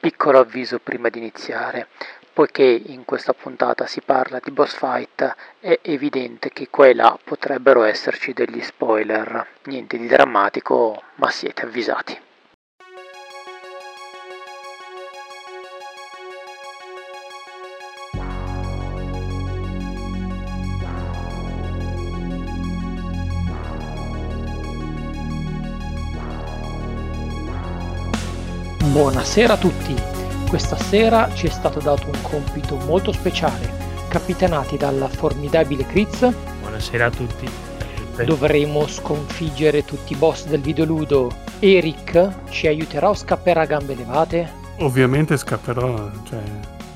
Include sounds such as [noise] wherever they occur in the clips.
Piccolo avviso prima di iniziare. Poiché in questa puntata si parla di boss fight, è evidente che qua e là potrebbero esserci degli spoiler. Niente di drammatico, ma siete avvisati. Buonasera a tutti! Questa sera ci è stato dato un compito molto speciale, capitanati dalla formidabile Kriz. Buonasera a tutti. Dovremo sconfiggere tutti i boss del videoludo. Eric ci aiuterà o scapperà a gambe levate? Ovviamente scapperò, cioè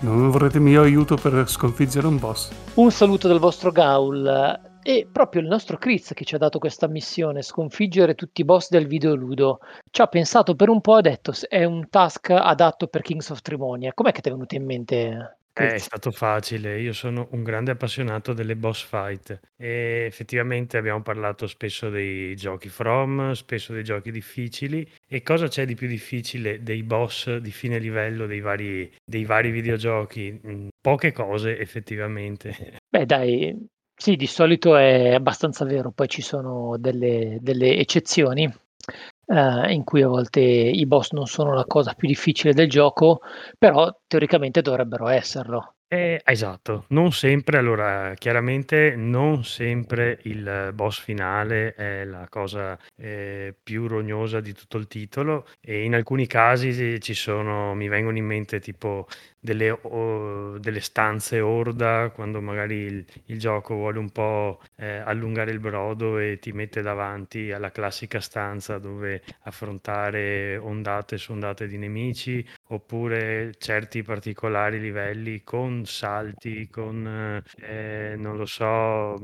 non vorrete mio aiuto per sconfiggere un boss. Un saluto dal vostro Gaul. E proprio il nostro Chris che ci ha dato questa missione, sconfiggere tutti i boss del videoludo, ci ha pensato per un po' e ha detto è un task adatto per Kings of Trimonia. Com'è che ti è venuto in mente? Eh, è stato facile, io sono un grande appassionato delle boss fight e effettivamente abbiamo parlato spesso dei giochi From, spesso dei giochi difficili e cosa c'è di più difficile dei boss di fine livello dei vari, dei vari videogiochi? Mm, poche cose effettivamente. Beh dai, sì, di solito è abbastanza vero, poi ci sono delle, delle eccezioni eh, in cui a volte i boss non sono la cosa più difficile del gioco, però teoricamente dovrebbero esserlo. Eh, esatto, non sempre, allora chiaramente non sempre il boss finale è la cosa eh, più rognosa di tutto il titolo e in alcuni casi ci sono, mi vengono in mente tipo delle, o, delle stanze orda quando magari il, il gioco vuole un po' eh, allungare il brodo e ti mette davanti alla classica stanza dove affrontare ondate su ondate di nemici oppure certi particolari livelli con salti, con eh, non lo so,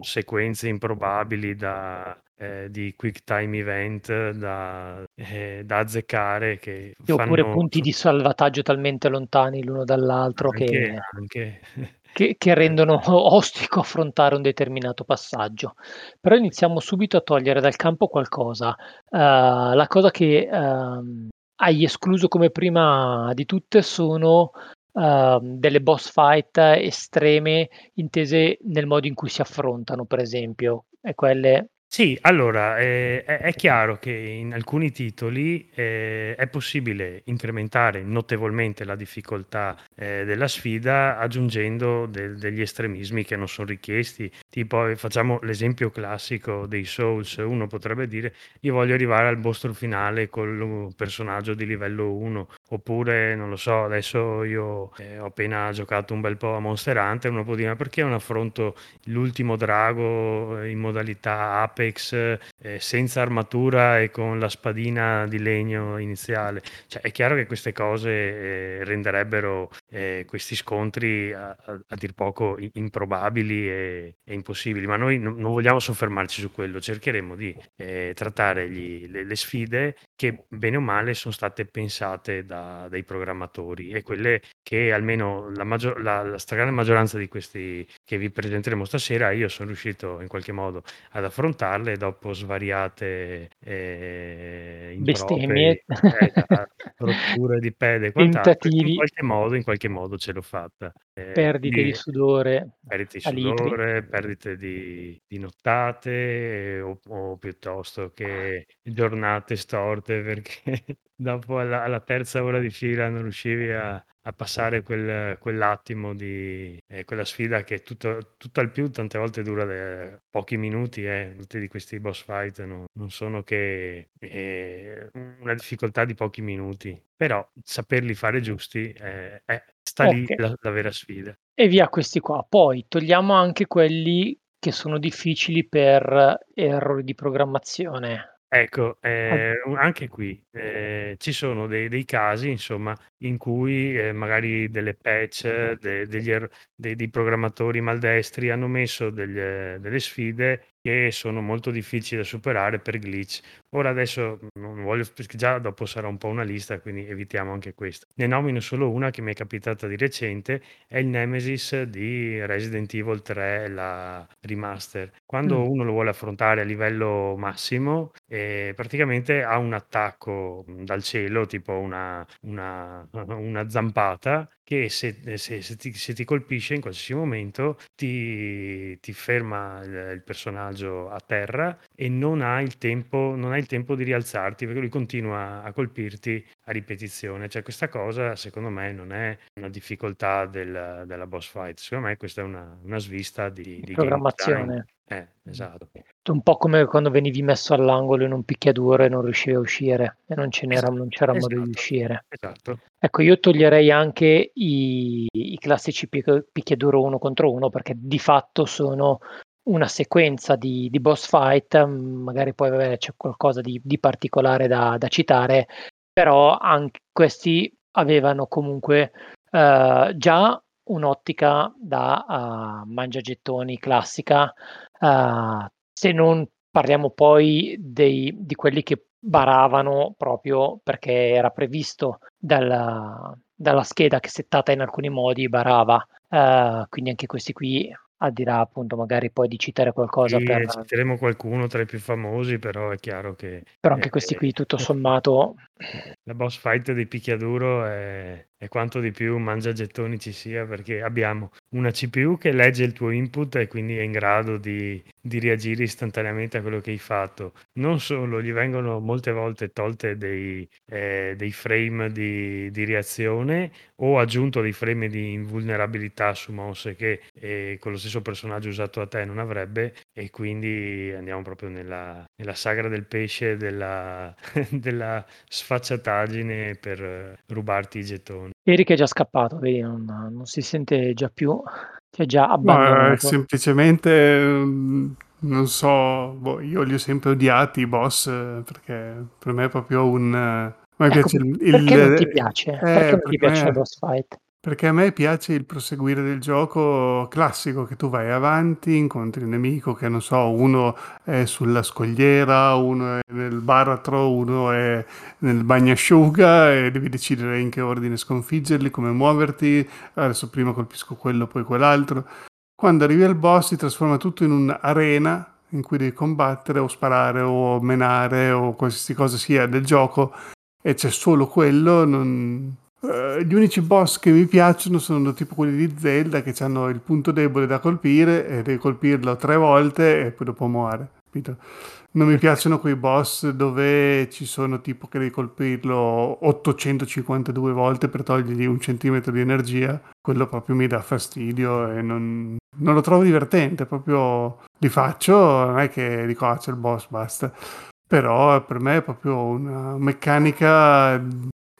sequenze improbabili da, eh, di quick time event da, eh, da azzeccare che oppure fanno... punti di salvataggio talmente lontani l'uno dall'altro anche, che, anche. [laughs] che, che, rendono [laughs] [laughs] ostico affrontare un determinato passaggio però iniziamo subito a togliere dal campo qualcosa uh, la cosa che uh, hai escluso come prima di tutte sono uh, delle boss fight estreme intese nel modo in cui si affrontano per esempio e quelle sì, allora, ehm, è è chiaro che in alcuni titoli, ehm, è possibile incrementare notevolmente la difficoltà, ehm, della sfida aggiungendo del degli estremismi che non son richiesti. Tipo, ehm, facciamo l'esempio classico dei Souls, uno potrebbe dire: "Io voglio arrivare al mostro finale col personaggio di livello 1", oppure non lo so, adesso io, ehm, ho appena giocato un bel po' a Monster Hunter, uno può dire: "Ma perché non affronto l'ultimo drago in modalità Apex Apex eh, senza armatura e con la spadina di legno iniziale. Cioè, è chiaro che queste cose eh, renderebbero eh, questi scontri a, a, dir poco improbabili e, e impossibili, ma noi no, non vogliamo soffermarci su quello, cercheremo di eh, trattare gli, le, le, sfide che bene o male sono state pensate da, dai programmatori e quelle che almeno la, maggior, la, la stragrande maggioranza di questi che vi presenteremo stasera io sono riuscito in qualche modo ad affrontare affrontarle dopo svariate eh, bestemmie, eh, [laughs] rotture di pede tentativi. In qualche modo, in qualche modo ce l'ho fatta. Eh, perdite di sudore, perdite di sudore, perdite di, di nottate o, o, piuttosto che giornate storte [laughs] perché dopo alla, alla terza ora di fila non riuscivi a, a passare quel, quell'attimo di eh, quella sfida che tutto, tutto al più tante volte dura de, pochi minuti, eh. tutti di questi boss fight no? non sono che eh, una difficoltà di pochi minuti, però saperli fare giusti eh, sta okay. lì la, la vera sfida. E via questi qua. Poi togliamo anche quelli che sono difficili per errori di programmazione. Ecco, ehm, anche qui, ehm, ci sono dei dei casi insomma in cui, ehm, magari delle patch, de degli er dei dei programmatori maldestri hanno messo degl delle sfide che sono molto difficili da superare per glitch. Ora adesso non voglio, perché già dopo sarà un po' una lista, quindi evitiamo anche questo. Ne nomino solo una che mi è capitata di recente, è il Nemesis di Resident Evil 3, la remaster. Quando Mm. uno lo vuole affrontare a livello massimo, eh, praticamente ha un attacco dal cielo, tipo una, una, [laughs] una zampata, che se, se, se, ti, se, ti, colpisce in qualsiasi momento ti, ti ferma il, il, personaggio a terra e non hai, il tempo, non hai il tempo di rialzarti perché lui continua a colpirti a ripetizione. Cioè questa cosa secondo me non è una difficoltà del, della boss fight, secondo me questa è una, una svista di, di programmazione. Eh, esatto. Un po' come quando venivi messo all'angolo in un picchiaduro e non riuscivi a uscire e non, ce n'era, esatto, non c'era esatto, modo di uscire. Esatto. Ecco, io toglierei anche i, i classici picchiaduro uno contro uno perché di fatto sono una sequenza di, di boss fight, magari poi vabbè, c'è qualcosa di, di particolare da, da, citare, però anche questi avevano comunque uh, già un'ottica da uh, mangiagettoni classica, uh, se non parliamo poi dei, di quelli che baravano proprio perché era previsto dalla, dalla scheda che settata in alcuni modi barava, uh, quindi anche questi qui al di là appunto magari poi di citare qualcosa sì, per... citeremo qualcuno tra i più famosi però è chiaro che però anche eh, questi qui tutto sommato la boss fight dei picchiaduro è, è quanto di più mangia gettoni ci sia perché abbiamo una CPU che legge il tuo input e quindi è in grado di, di reagire istantaneamente a quello che hai fatto. Non solo gli vengono molte volte tolte dei, eh, dei frame di, di, reazione o aggiunto dei frame di invulnerabilità su mosse che eh, con lo stesso personaggio usato a te non avrebbe e quindi andiamo proprio nella, nella sagra del pesce della, [laughs] della sfacciataggine per rubarti i gettoni Eric è già scappato vedi non, non si sente già più si è già abbandonato eh, semplicemente mm, non so, boh, io li ho sempre odiati i boss perché per me è proprio un... eh, ecco, piace il, il- perché non ti piace? eh, perché non ti perché piace la me- boss fight? Perché a me piace il proseguire del gioco classico, che tu vai avanti, incontri un nemico che non so, uno è sulla scogliera, uno è nel baratro, uno è nel bagnasciuga e devi decidere in che ordine sconfiggerli, come muoverti. Adesso prima colpisco quello, poi quell'altro. Quando arrivi al boss si trasforma tutto in un'arena in cui devi combattere o sparare o menare o qualsiasi cosa sia del gioco e c'è solo quello. Non... eh, gli unici boss che mi piacciono sono tipo quelli di Zelda che hanno il punto debole da colpire e devi colpirlo tre volte e poi dopo muore. capito? Non mi piacciono quei boss dove ci sono tipo che devi colpirlo 852 volte per togliergli un centimetro di energia. Quello proprio mi dà fastidio e non, non lo trovo divertente. Proprio li faccio, non è che dico ah c'è il boss, basta. Però per me è proprio una meccanica,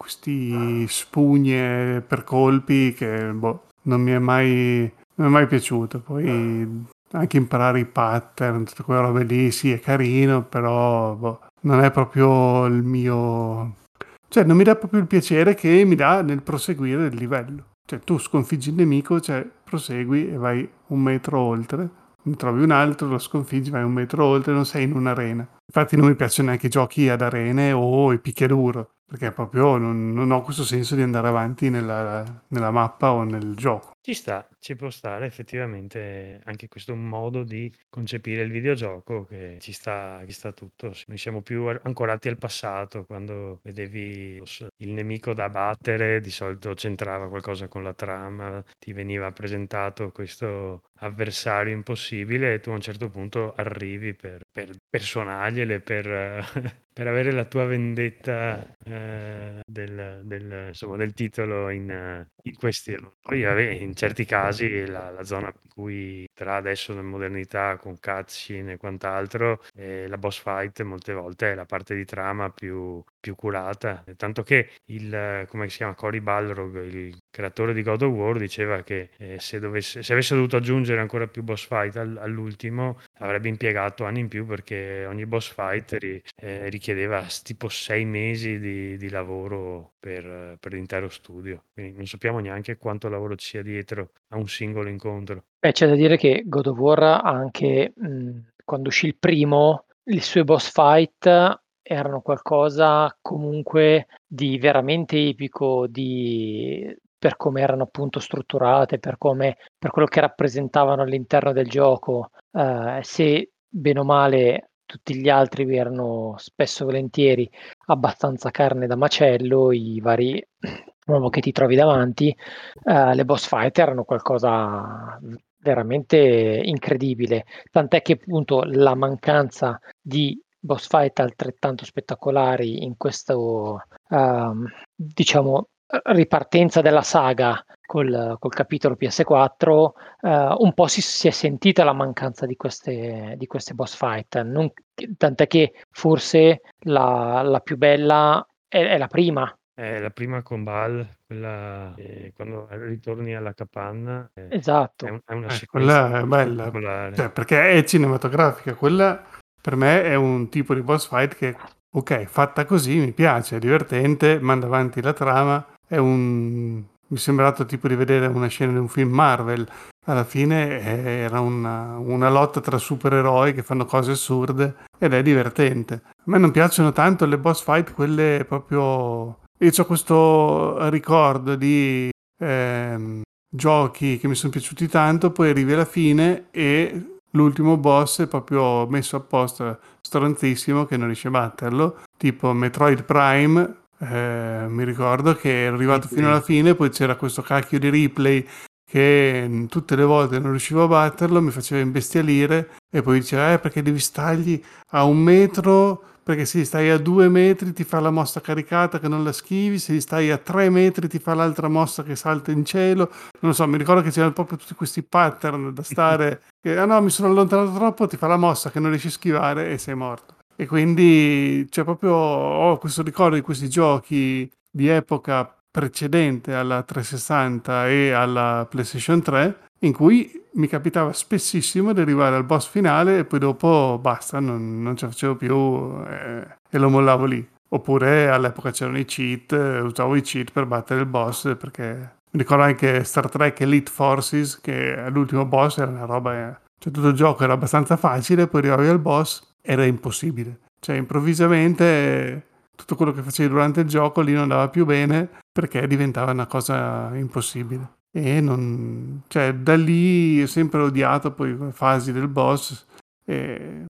questi spugne per colpi che boh, non mi è mai, non è mai piaciuto. Poi anche imparare i pattern, tutte quelle robe lì, sì, è carino, però boh, non è proprio il mio... Cioè, non mi dà proprio il piacere che mi dà nel proseguire il livello. Cioè, tu sconfiggi il nemico, cioè, prosegui e vai un metro oltre, ne trovi un altro, lo sconfiggi, vai un metro oltre, non sei in un'arena. Infatti non mi piacciono neanche i giochi ad arene o i picchiaduro, perché proprio non, non ho questo senso di andare avanti nella, nella mappa o nel gioco. Ci sta, ci può stare effettivamente anche questo modo di concepire il videogioco che ci sta, ci sta tutto. Noi siamo più ancorati al passato, quando vedevi il nemico da battere, di solito c'entrava qualcosa con la trama, ti veniva presentato questo avversario impossibile e tu a un certo punto arrivi per, per, per suonargliele, [laughs] per, per avere la tua vendetta eh, del, del, insomma, del titolo in, in questione. Poi in certi casi la, la zona in cui tra adesso nella modernità con cutscene e quant'altro, eh, la boss fight molte volte è la parte di trama più, più curata. Tanto che il, come si chiama, Cory Balrog, il creatore di God of War, diceva che eh, se, dovesse, se avesse dovuto aggiungere ancora più boss fight al, all'ultimo avrebbe impiegato anni in più perché ogni boss fight ri, eh, richiedeva tipo sei mesi di, di lavoro per, per l'intero studio. Quindi non sappiamo neanche quanto lavoro ci sia dietro a un singolo incontro. Beh, c'è da dire che God of War anche mh, quando uscì il primo, i suoi boss fight erano qualcosa comunque di veramente epico, di per come erano appunto strutturate, per come per quello che rappresentavano all'interno del gioco. Ehm, se bene o male tutti gli altri erano spesso e volentieri abbastanza carne da macello, i vari [clears throat] uomo che ti trovi davanti, ehm, le boss fight erano qualcosa veramente incredibile, tant'è che appunto la mancanza di boss fight altrettanto spettacolari in questo, um, diciamo, ripartenza della saga col, col capitolo PS4, uh, eh, un po' si, si, è sentita la mancanza di queste, di queste boss fight, non, tant'è che forse la, la più bella è, è la prima, è la prima con Bal, quella eh, quando ritorni alla capanna, eh, esatto. è, un, è una eh, sequenza quella è bella, cioè, perché è cinematografica. Quella per me è un tipo di boss fight che, ok, fatta così mi piace, è divertente, manda avanti la trama, è un... mi è sembrato tipo di vedere una scena di un film Marvel. Alla fine era una, una lotta tra supereroi che fanno cose assurde ed è divertente. A me non piacciono tanto le boss fight, quelle proprio io ho questo ricordo di ehm, giochi che mi sono piaciuti tanto, poi arrivi alla fine e l'ultimo boss è proprio messo apposta, stronzissimo, che non riesce a batterlo, tipo Metroid Prime. Eh, mi ricordo che ero arrivato fino alla fine, poi c'era questo cacchio di replay che tutte le volte non riuscivo a batterlo, mi faceva imbestialire e poi diceva eh perché devi stargli a un metro perché se stai a due metri ti fa la mossa caricata che non la schivi, se stai a tre metri ti fa l'altra mossa che salta in cielo. Non lo so, mi ricordo che c'erano proprio tutti questi pattern da stare, [laughs] che ah no, mi sono allontanato troppo, ti fa la mossa che non riesci a schivare e sei morto. E quindi c'è proprio, ho questo ricordo di questi giochi di epoca precedente alla 360 e alla PlayStation 3 in cui mi capitava spessissimo di arrivare al boss finale e poi dopo basta, non, non ce la facevo più eh, e lo mollavo lì. Oppure all'epoca c'erano i cheat, usavo i cheat per battere il boss perché mi ricordo anche Star Trek Elite Forces che l'ultimo boss era una roba, eh, cioè tutto il gioco era abbastanza facile, poi arrivavi al boss era impossibile. Cioè improvvisamente tutto quello che facevi durante il gioco lì non andava più bene perché diventava una cosa impossibile. E non, cioè, da lì ho sempre odiato poi le fasi del boss. E,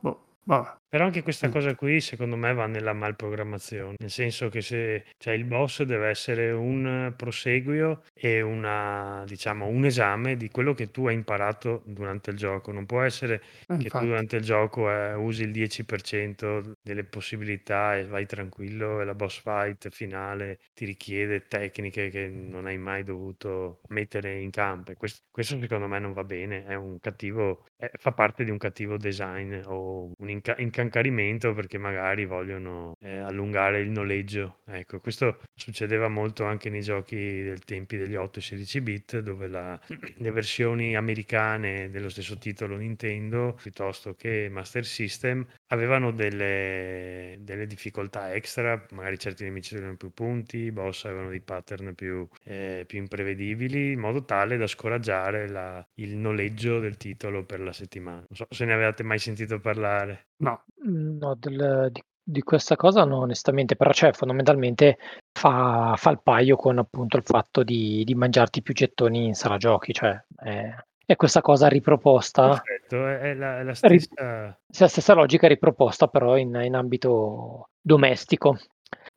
boh, vabbè. Però anche questa cosa qui secondo me va nella malprogrammazione, nel senso che se cioè il boss deve essere un proseguio e una, diciamo, un esame di quello che tu hai imparato durante il gioco. Non può essere Eh, che tu durante il gioco eh, usi il 10% delle possibilità e vai tranquillo e la boss fight finale ti richiede tecniche che non hai mai dovuto mettere in campo. Questo, questo secondo me non va bene, è un cattivo, è- fa parte di un cattivo design o un inca- accancarimento perché magari vogliono eh, allungare il noleggio. Ecco, questo succedeva molto anche nei giochi del tempi degli 8 e 16 bit, dove la, le versioni americane dello stesso titolo Nintendo, piuttosto che Master System, avevano delle, delle difficoltà extra, magari certi nemici avevano più punti, i boss avevano dei pattern più, eh, più imprevedibili, in modo tale da scoraggiare la, il noleggio del titolo per la settimana. Non so se ne avevate mai sentito parlare. No. No, del di di questa cosa no, onestamente, però cioè fondamentalmente fa fa il paio con appunto il fatto di di mangiarti più gettoni in sala giochi, cioè è è questa cosa riproposta Perfetto, è la è la ri stessa la stessa logica riproposta però in in ambito domestico.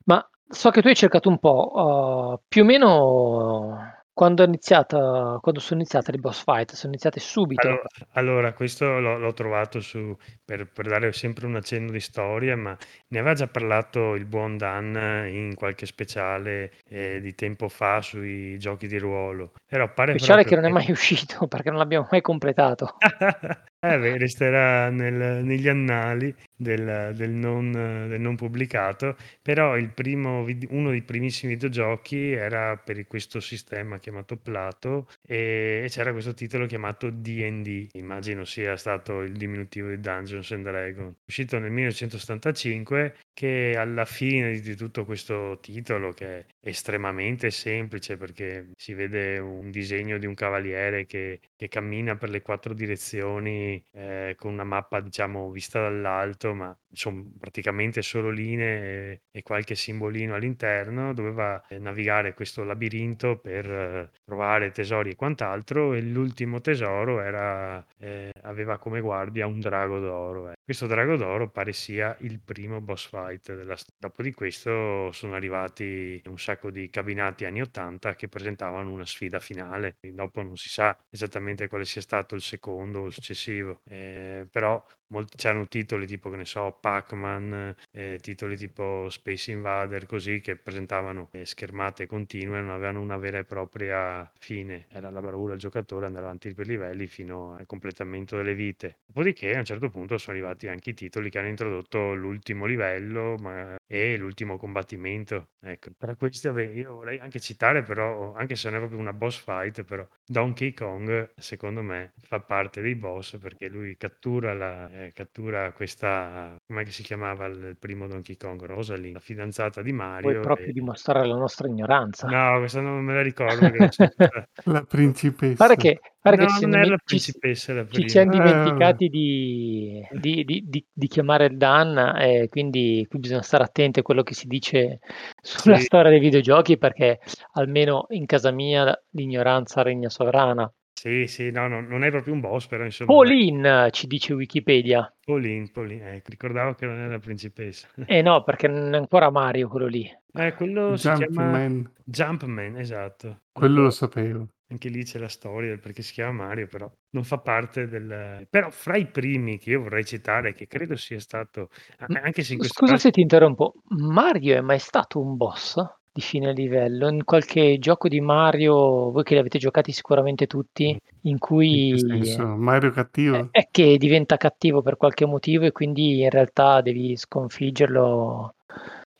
Ma so che tu hai cercato un po', uhm, più o meno quando è iniziata quando sono iniziate le boss fight? Sono iniziate subito? Allora, allora questo l'ho, l'ho trovato su, per, per dare sempre un accenno di storia, ma ne aveva già parlato il buon Dan in qualche speciale eh, di tempo fa sui giochi di ruolo. Però pare speciale che non è mai [laughs] uscito perché non l'abbiamo mai completato. [laughs] Eh resterà nel- negli annali del, del non, del non pubblicato, però primo uno dei primissimi videogiochi era per questo sistema chiamato Plato e, e c'era questo titolo chiamato D&D, immagino sia stato il diminutivo di Dungeons and Dragons, uscito nel 1975 che alla fine di tutto questo titolo, che è estremamente semplice perché si vede un disegno di un cavaliere che, che cammina per le quattro direzioni eh, con una mappa, diciamo, vista dall'alto, ma sono praticamente solo linee e, e qualche simbolino all'interno. Doveva eh, navigare questo labirinto per eh, trovare tesori e quant'altro. E l'ultimo tesoro era, eh, aveva come guardia un drago d'oro. Questo drago d'oro pare sia il primo boss fight della storia. Dopo di questo sono arrivati un sacco di cabinati anni 80 che presentavano una sfida finale. Dopo non si sa esattamente quale sia stato il secondo o il successivo, eh, però molti, c'erano titoli tipo, che ne so, Pac-Man, eh, titoli tipo Space Invader, così che presentavano eh, schermate continue, non avevano una vera e propria fine. Era la bravura del giocatore andare avanti per livelli fino al completamento delle vite. Dopodiché a un certo punto sono arrivati anche i titoli che hanno introdotto l'ultimo livello ma, e l'ultimo combattimento. Ecco, tra questi vabbè, io vorrei anche citare però, anche se non è proprio una boss fight, però Donkey Kong secondo me fa parte dei boss perché lui cattura la, eh, cattura questa, come si chiamava il primo Donkey Kong? Rosalind, la fidanzata di Mario. Vuoi proprio e... dimostrare la nostra ignoranza. No, questa non me la ricordo. [laughs] la principessa. Pare che, pare no, che non è la principessa la ci, ci siamo dimenticati di, di, di, di, chiamare il Dan e quindi qui bisogna stare attenti a quello che si dice sulla sì. storia dei videogiochi perché almeno in casa mia l'ignoranza regna sovrana. Sì, sì, no, no, non è proprio un boss, però insomma. Pauline ci dice Wikipedia. Pauline, Pauline, eh, ricordavo che non era la principessa. Eh no, perché non è ancora Mario quello lì. Eh, quello si chiama Jumpman, esatto. Quello lo sapevo. Anche lì c'è la storia del perché si chiama Mario, però non fa parte del... Però fra i primi che io vorrei citare, che credo sia stato... Anche se in questo Scusa caso... se ti interrompo, Mario è mai stato un boss? di fine livello. In qualche gioco di Mario, voi che li avete giocati sicuramente tutti, in cui in senso, Mario cattivo è che diventa cattivo per qualche motivo e quindi in realtà devi sconfiggerlo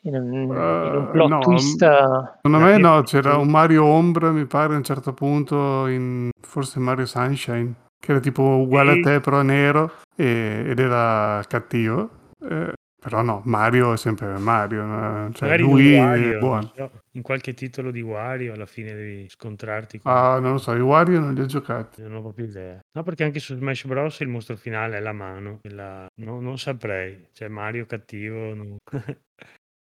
in un, uh, in un plot no, twist. Secondo me no, c'era un Mario Ombra, mi pare a un certo punto, in forse Mario Sunshine, che era tipo uguale e... a te però nero e, ed era cattivo. Eh, però no, Mario è sempre Mario, cioè Magari lui in è Wario, buono. no? in qualche titolo di Wario alla fine devi scontrarti con... Ah, non lo so, i Wario non li ho giocati. Non ho proprio idea. No, perché anche su Smash Bros. il mostro finale è la mano. La... No, non saprei. Cioè Mario cattivo... No. [laughs]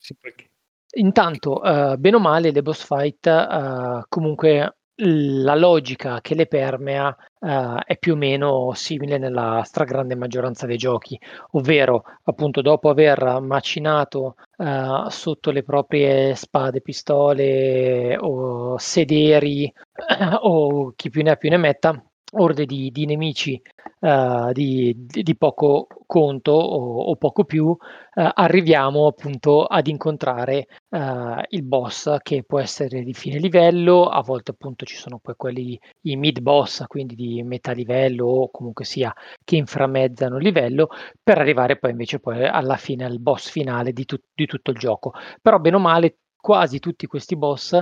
sì, perché... Intanto, uh, bene o male, le boss fight uh, comunque la logica che le permea uh, è più o meno simile nella stragrande maggioranza dei giochi, ovvero appunto dopo aver macinato uh, sotto le proprie spade, pistole o sederi [coughs] o chi più ne ha più ne metta, orde di, di nemici uh, di, di, poco conto o, o poco più, uh, arriviamo appunto ad incontrare uh, il boss che può essere di fine livello, a volte appunto ci sono poi quelli i mid boss, quindi di metà livello o comunque sia che inframezzano il livello, per arrivare poi invece poi alla fine al boss finale di, tu- di tutto il gioco. Però bene o male quasi tutti questi boss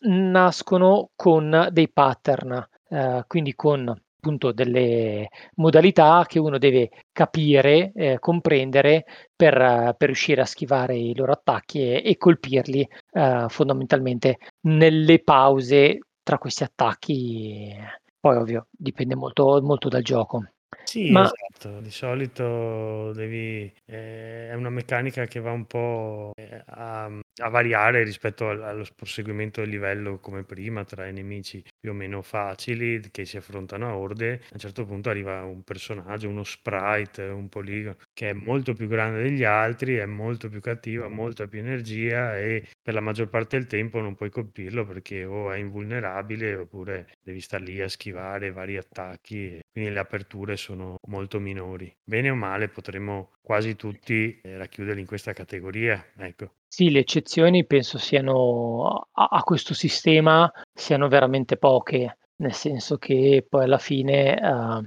nascono con dei pattern eh, quindi con appunto delle modalità che uno deve capire, eh, comprendere per, per, riuscire a schivare i loro attacchi e, e colpirli eh, fondamentalmente nelle pause tra questi attacchi. Poi ovvio dipende molto, molto dal gioco. Sì, Ma... esatto, di solito devi, eh, è una meccanica che va un po' eh, a, a variare rispetto al- allo proseguimento del livello come prima, tra i nemici più o meno facili che si affrontano a orde. A un certo punto arriva un personaggio, uno sprite, un poligono che è molto più grande degli altri, è molto più cattivo, ha molta più energia e per la maggior parte del tempo non puoi colpirlo perché o è invulnerabile oppure devi star lì a schivare vari attacchi. Quindi le aperture sono molto minori. Bene o male potremmo quasi tutti eh, racchiuderli in questa categoria. Ecco. Sì, le eccezioni penso siano a, a questo sistema siano veramente poche, nel senso che poi alla fine uh,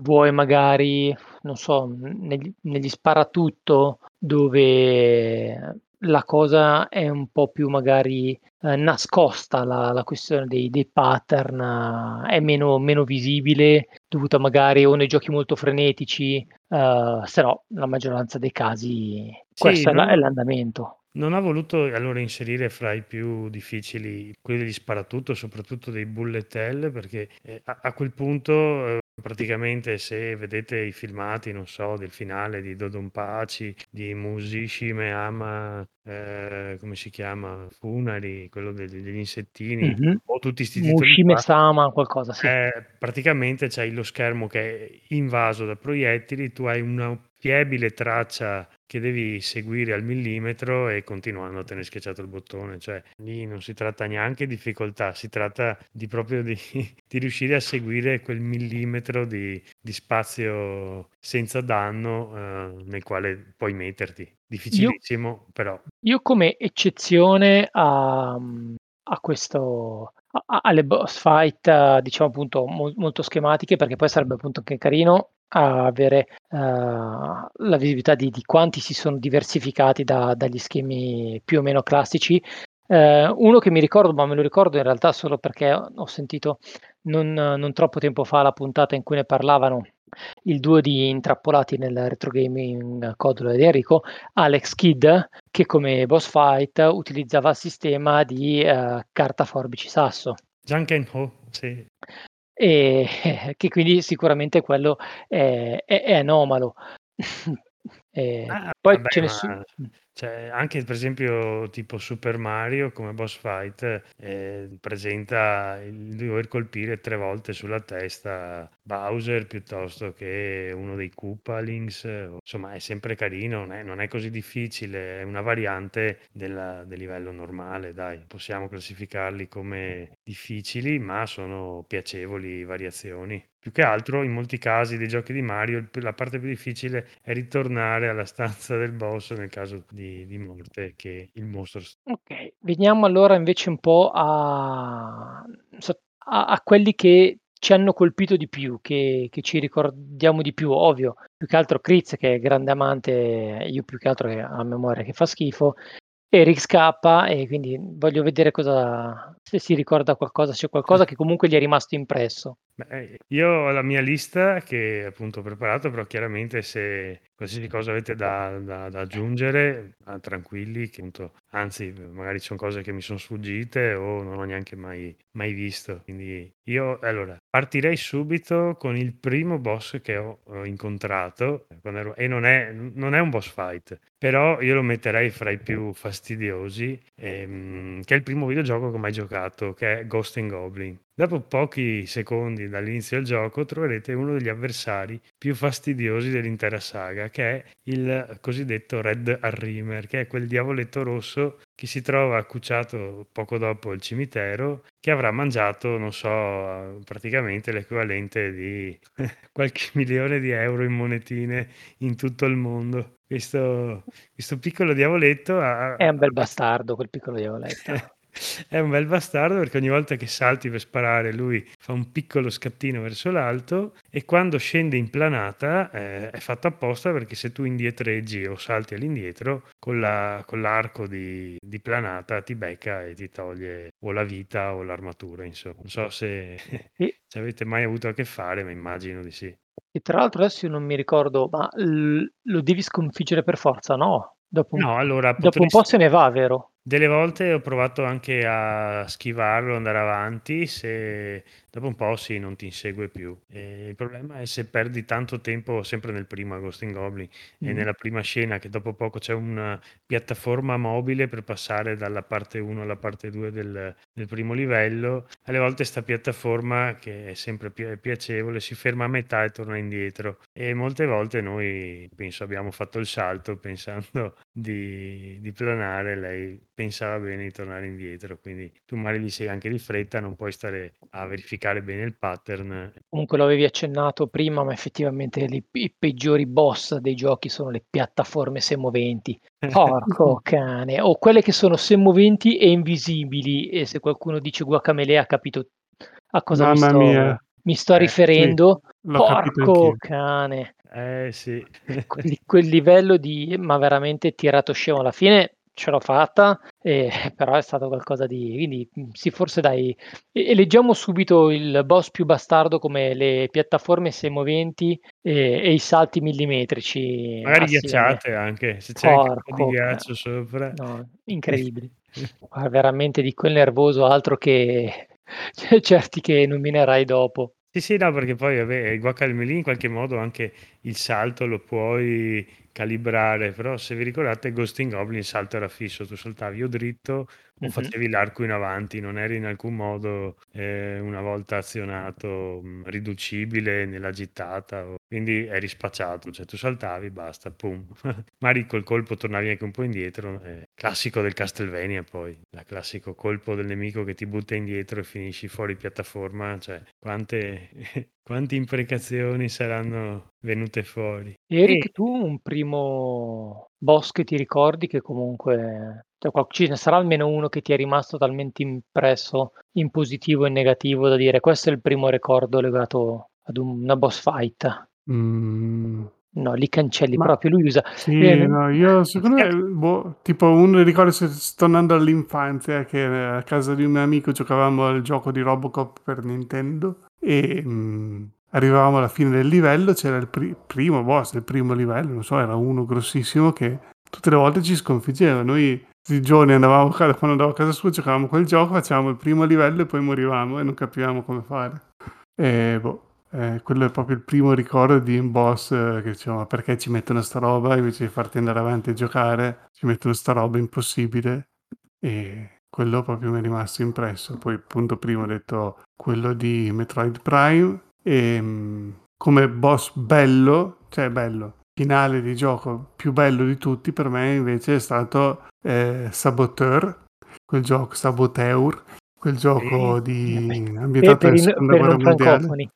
vuoi magari, non so, negli, negli sparatutto dove la cosa è un po' più magari eh, nascosta, la, la, questione dei, dei pattern eh, è meno, meno, visibile, dovuta magari o nei giochi molto frenetici, eh, se no la maggioranza dei casi sì, questo è, la, è l'andamento. Non ha voluto allora inserire fra i più difficili quelli degli sparatutto, soprattutto dei bullet hell, perché eh, a, a quel punto eh, praticamente se vedete i filmati, non so, del finale di Dodonpachi, di Musishi Meama, eh, come si chiama? Funari, quello degli, degli insettini, Mhm. o tutti questi titoli qua, Mushime-sama, qualcosa, sì. eh, praticamente c'hai lo schermo che è invaso da proiettili, tu hai una fiebile traccia che devi seguire al millimetro e continuando a tenere schiacciato il bottone, cioè lì non si tratta neanche di difficoltà, si tratta di proprio di, [laughs] di riuscire a seguire quel millimetro di, di spazio senza danno eh, nel quale puoi metterti. Difficilissimo, però. Io come eccezione a, a questo a- alle boss fight, diciamo appunto mol- molto schematiche, perché poi sarebbe appunto anche carino avere eh, la visibilità di, di quanti si sono diversificati da- dagli schemi più o meno classici. Eh, uno che mi ricordo, ma me lo ricordo in realtà solo perché ho sentito non, non troppo tempo fa la puntata in cui ne parlavano il duo di intrappolati nel retro gaming Codolo ed Enrico, Alex Kidd, che come boss fight utilizzava il sistema di eh, carta forbici sasso. Janken Ho, sì. E [laughs] che quindi sicuramente quello è, è, è anomalo. [laughs] e Ah, poi vabbè, ce ne sono. Cioè, anche per esempio tipo Super Mario come boss fight eh, presenta il dover colpire tre volte sulla testa Bowser piuttosto che uno dei Koopalings, insomma è sempre carino, non è, non è così difficile, è una variante della- del livello normale, dai, possiamo classificarli come difficili, ma sono piacevoli variazioni. Più che altro, in molti casi dei giochi di Mario, la parte più difficile è ritornare alla stanza del boss nel caso di, di morte che il mostro. Ok, veniamo allora invece un po' a- a quelli che ci hanno colpito di più, che, che ci ricordiamo di più, ovvio, più che altro Chris che è grande amante, io più che altro che a memoria che fa schifo, Eric scappa e quindi voglio vedere cosa, se si ricorda qualcosa, se c'è qualcosa che comunque gli è rimasto impresso. Beh, io ho la mia lista che appunto ho preparato, però chiaramente se qualsiasi cosa avete da, da- da aggiungere, ah, tranquilli, che appunto, anzi, magari ci sono cose che mi sono sfuggite o non ho neanche mai, mai visto. Quindi io, allora, partirei subito con il primo boss che ho, incontrato, quando ero- e non è, non è un boss fight, però io lo metterei fra i più fastidiosi, ehm, che è il primo videogioco che ho mai giocato, che è Ghost and Goblin. Dopo pochi secondi dall'inizio del gioco troverete uno degli avversari più fastidiosi dell'intera saga, che è il cosiddetto Red Harrimer, che è quel diavoletto rosso che si trova accucciato poco dopo il cimitero, che avrà mangiato, non so, praticamente l'equivalente di [laughs] qualche milione di euro in monetine in tutto il mondo. Questo, questo piccolo diavoletto ha, È un bel bastardo quel piccolo diavoletto. [laughs] È un bel bastardo perché ogni volta che salti per sparare lui fa un piccolo scattino verso l'alto e quando scende in planata eh, è fatto apposta perché se tu indietreggi o salti all'indietro con, la- con l'arco di, di planata ti becca e ti toglie o la vita o l'armatura insomma. Non so se, [laughs] se avete mai avuto a che fare ma immagino di sì. E tra l'altro adesso io non mi ricordo, ma l- lo devi sconfiggere per forza, no? Dopo un, No, allora dopo un po' potresti- se ne va, vero? Delle volte ho provato anche a schivarlo, andare avanti, se dopo un po' sì, non ti insegue più. E il problema è se perdi tanto tempo sempre nel primo Ghost in Goblin e Mhm. nella prima scena che dopo poco c'è una piattaforma mobile per passare dalla parte 1 alla parte 2 del, del primo livello. Alle volte sta piattaforma che è sempre pi- piacevole si ferma a metà e torna indietro e molte volte noi penso abbiamo fatto il salto pensando di, di planare, lei pensava bene di tornare indietro, quindi tu magari gli sei anche di fretta, non puoi stare a verificare bene il pattern. Comunque lo avevi accennato prima, ma effettivamente li- i peggiori boss dei giochi sono le piattaforme semoventi. [laughs] Porco cane, o quelle che sono semoventi e invisibili. E se qualcuno dice Guacamele ha capito a cosa mi Mamma sto, mia. Mi sto Eh, riferendo. Capito Porco cane, Eh sì. [laughs] quel, quel livello di, ma veramente tirato scemo alla fine ce l'ho fatta, eh, [laughs] però è stato qualcosa di... Quindi mh, sì, forse dai, eleggiamo subito il boss più bastardo come le piattaforme semoventi e, e i salti millimetrici Magari assieme. ghiacciate anche, se c'è anche un po' Porco di ghiaccio sopra. No, incredibili. Guarda, [laughs] veramente di quel nervoso altro che certi che nominerai dopo. Sì, sì, no, perché poi vabbè, guacamole in qualche modo anche il salto lo puoi calibrare, però se vi ricordate Ghosting Goblin il salto era fisso, tu saltavi o dritto o facevi l'arco in avanti, non eri in alcun modo eh, una volta azionato mh, riducibile nella gittata, o- quindi eri spacciato, cioè tu saltavi, basta, pum. [laughs] Magari col colpo tornavi anche un po' indietro, eh, classico del Castlevania poi, il classico colpo del nemico che ti butta indietro e finisci fuori piattaforma, cioè quante, [laughs] quante imprecazioni saranno venute fuori. E Eric, tu un primo boss che ti ricordi che comunque cioè, qual- ce ne sarà almeno uno che ti è rimasto talmente impresso in positivo e in negativo da dire questo è il primo ricordo legato ad un- una boss fight. Mm, No, li cancelli Ma- proprio, lui usa... sì, eh, no, io [laughs] secondo me, boh, tipo uno ricordo se sto tornando all'infanzia che a casa di un mio amico giocavamo al gioco di Robocop per Nintendo e mm, arrivavamo alla fine del livello, c'era il pri- primo boss, il primo livello, non so, era uno grossissimo che tutte le volte ci sconfiggeva. Noi tutti i giorni andavamo quando andavo a casa sua giocavamo quel gioco, facevamo il primo livello e poi morivamo e non capivamo come fare. E boh, eh, quello è proprio il primo ricordo di un boss eh, che diceva "Ma perché ci mettono sta roba invece di farti andare avanti e giocare, ci mettono sta roba impossibile e quello proprio mi è rimasto impresso. Poi punto primo ho detto quello di Metroid Prime e mm, come boss bello, cioè bello, finale di gioco più bello di tutti per me invece è stato eh, Saboteur, quel gioco Saboteur, quel gioco di per, ambientato per nella i, seconda guerra non mondiale. francofoni.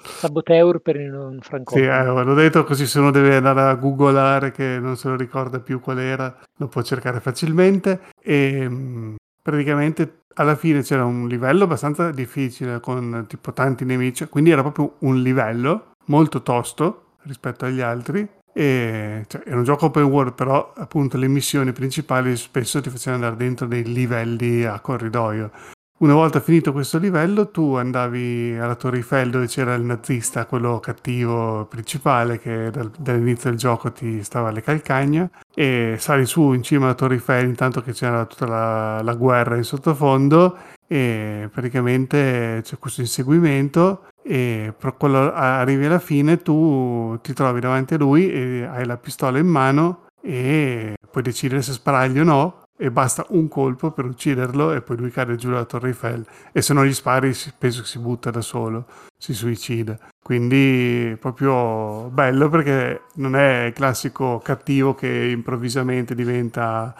Saboteur per i non Sì, francofoni. eh, l'ho detto così se uno deve andare a googolare che non se lo ricorda più qual era, lo può cercare facilmente e mh, praticamente alla fine c'era un livello abbastanza difficile con tipo tanti nemici, quindi era proprio un livello molto tosto rispetto agli altri e cioè, era un gioco open world, però appunto le missioni principali spesso ti facevano andare dentro dei livelli a corridoio. Una volta finito questo livello, tu andavi alla Torre Eiffel dove c'era il nazista, quello cattivo principale che dal- dall'inizio del gioco ti stava alle calcagna, e sali su in cima alla Torre Eiffel intanto che c'era tutta la, la guerra in sottofondo e praticamente c'è questo inseguimento e quando arrivi alla fine tu ti trovi davanti a lui e hai la pistola in mano e puoi decidere se sparargli o no e basta un colpo per ucciderlo e poi lui cade giù dalla Torre Eiffel e se non gli spari penso che si butta da solo, si suicida. Quindi proprio bello perché non è il classico cattivo che improvvisamente diventa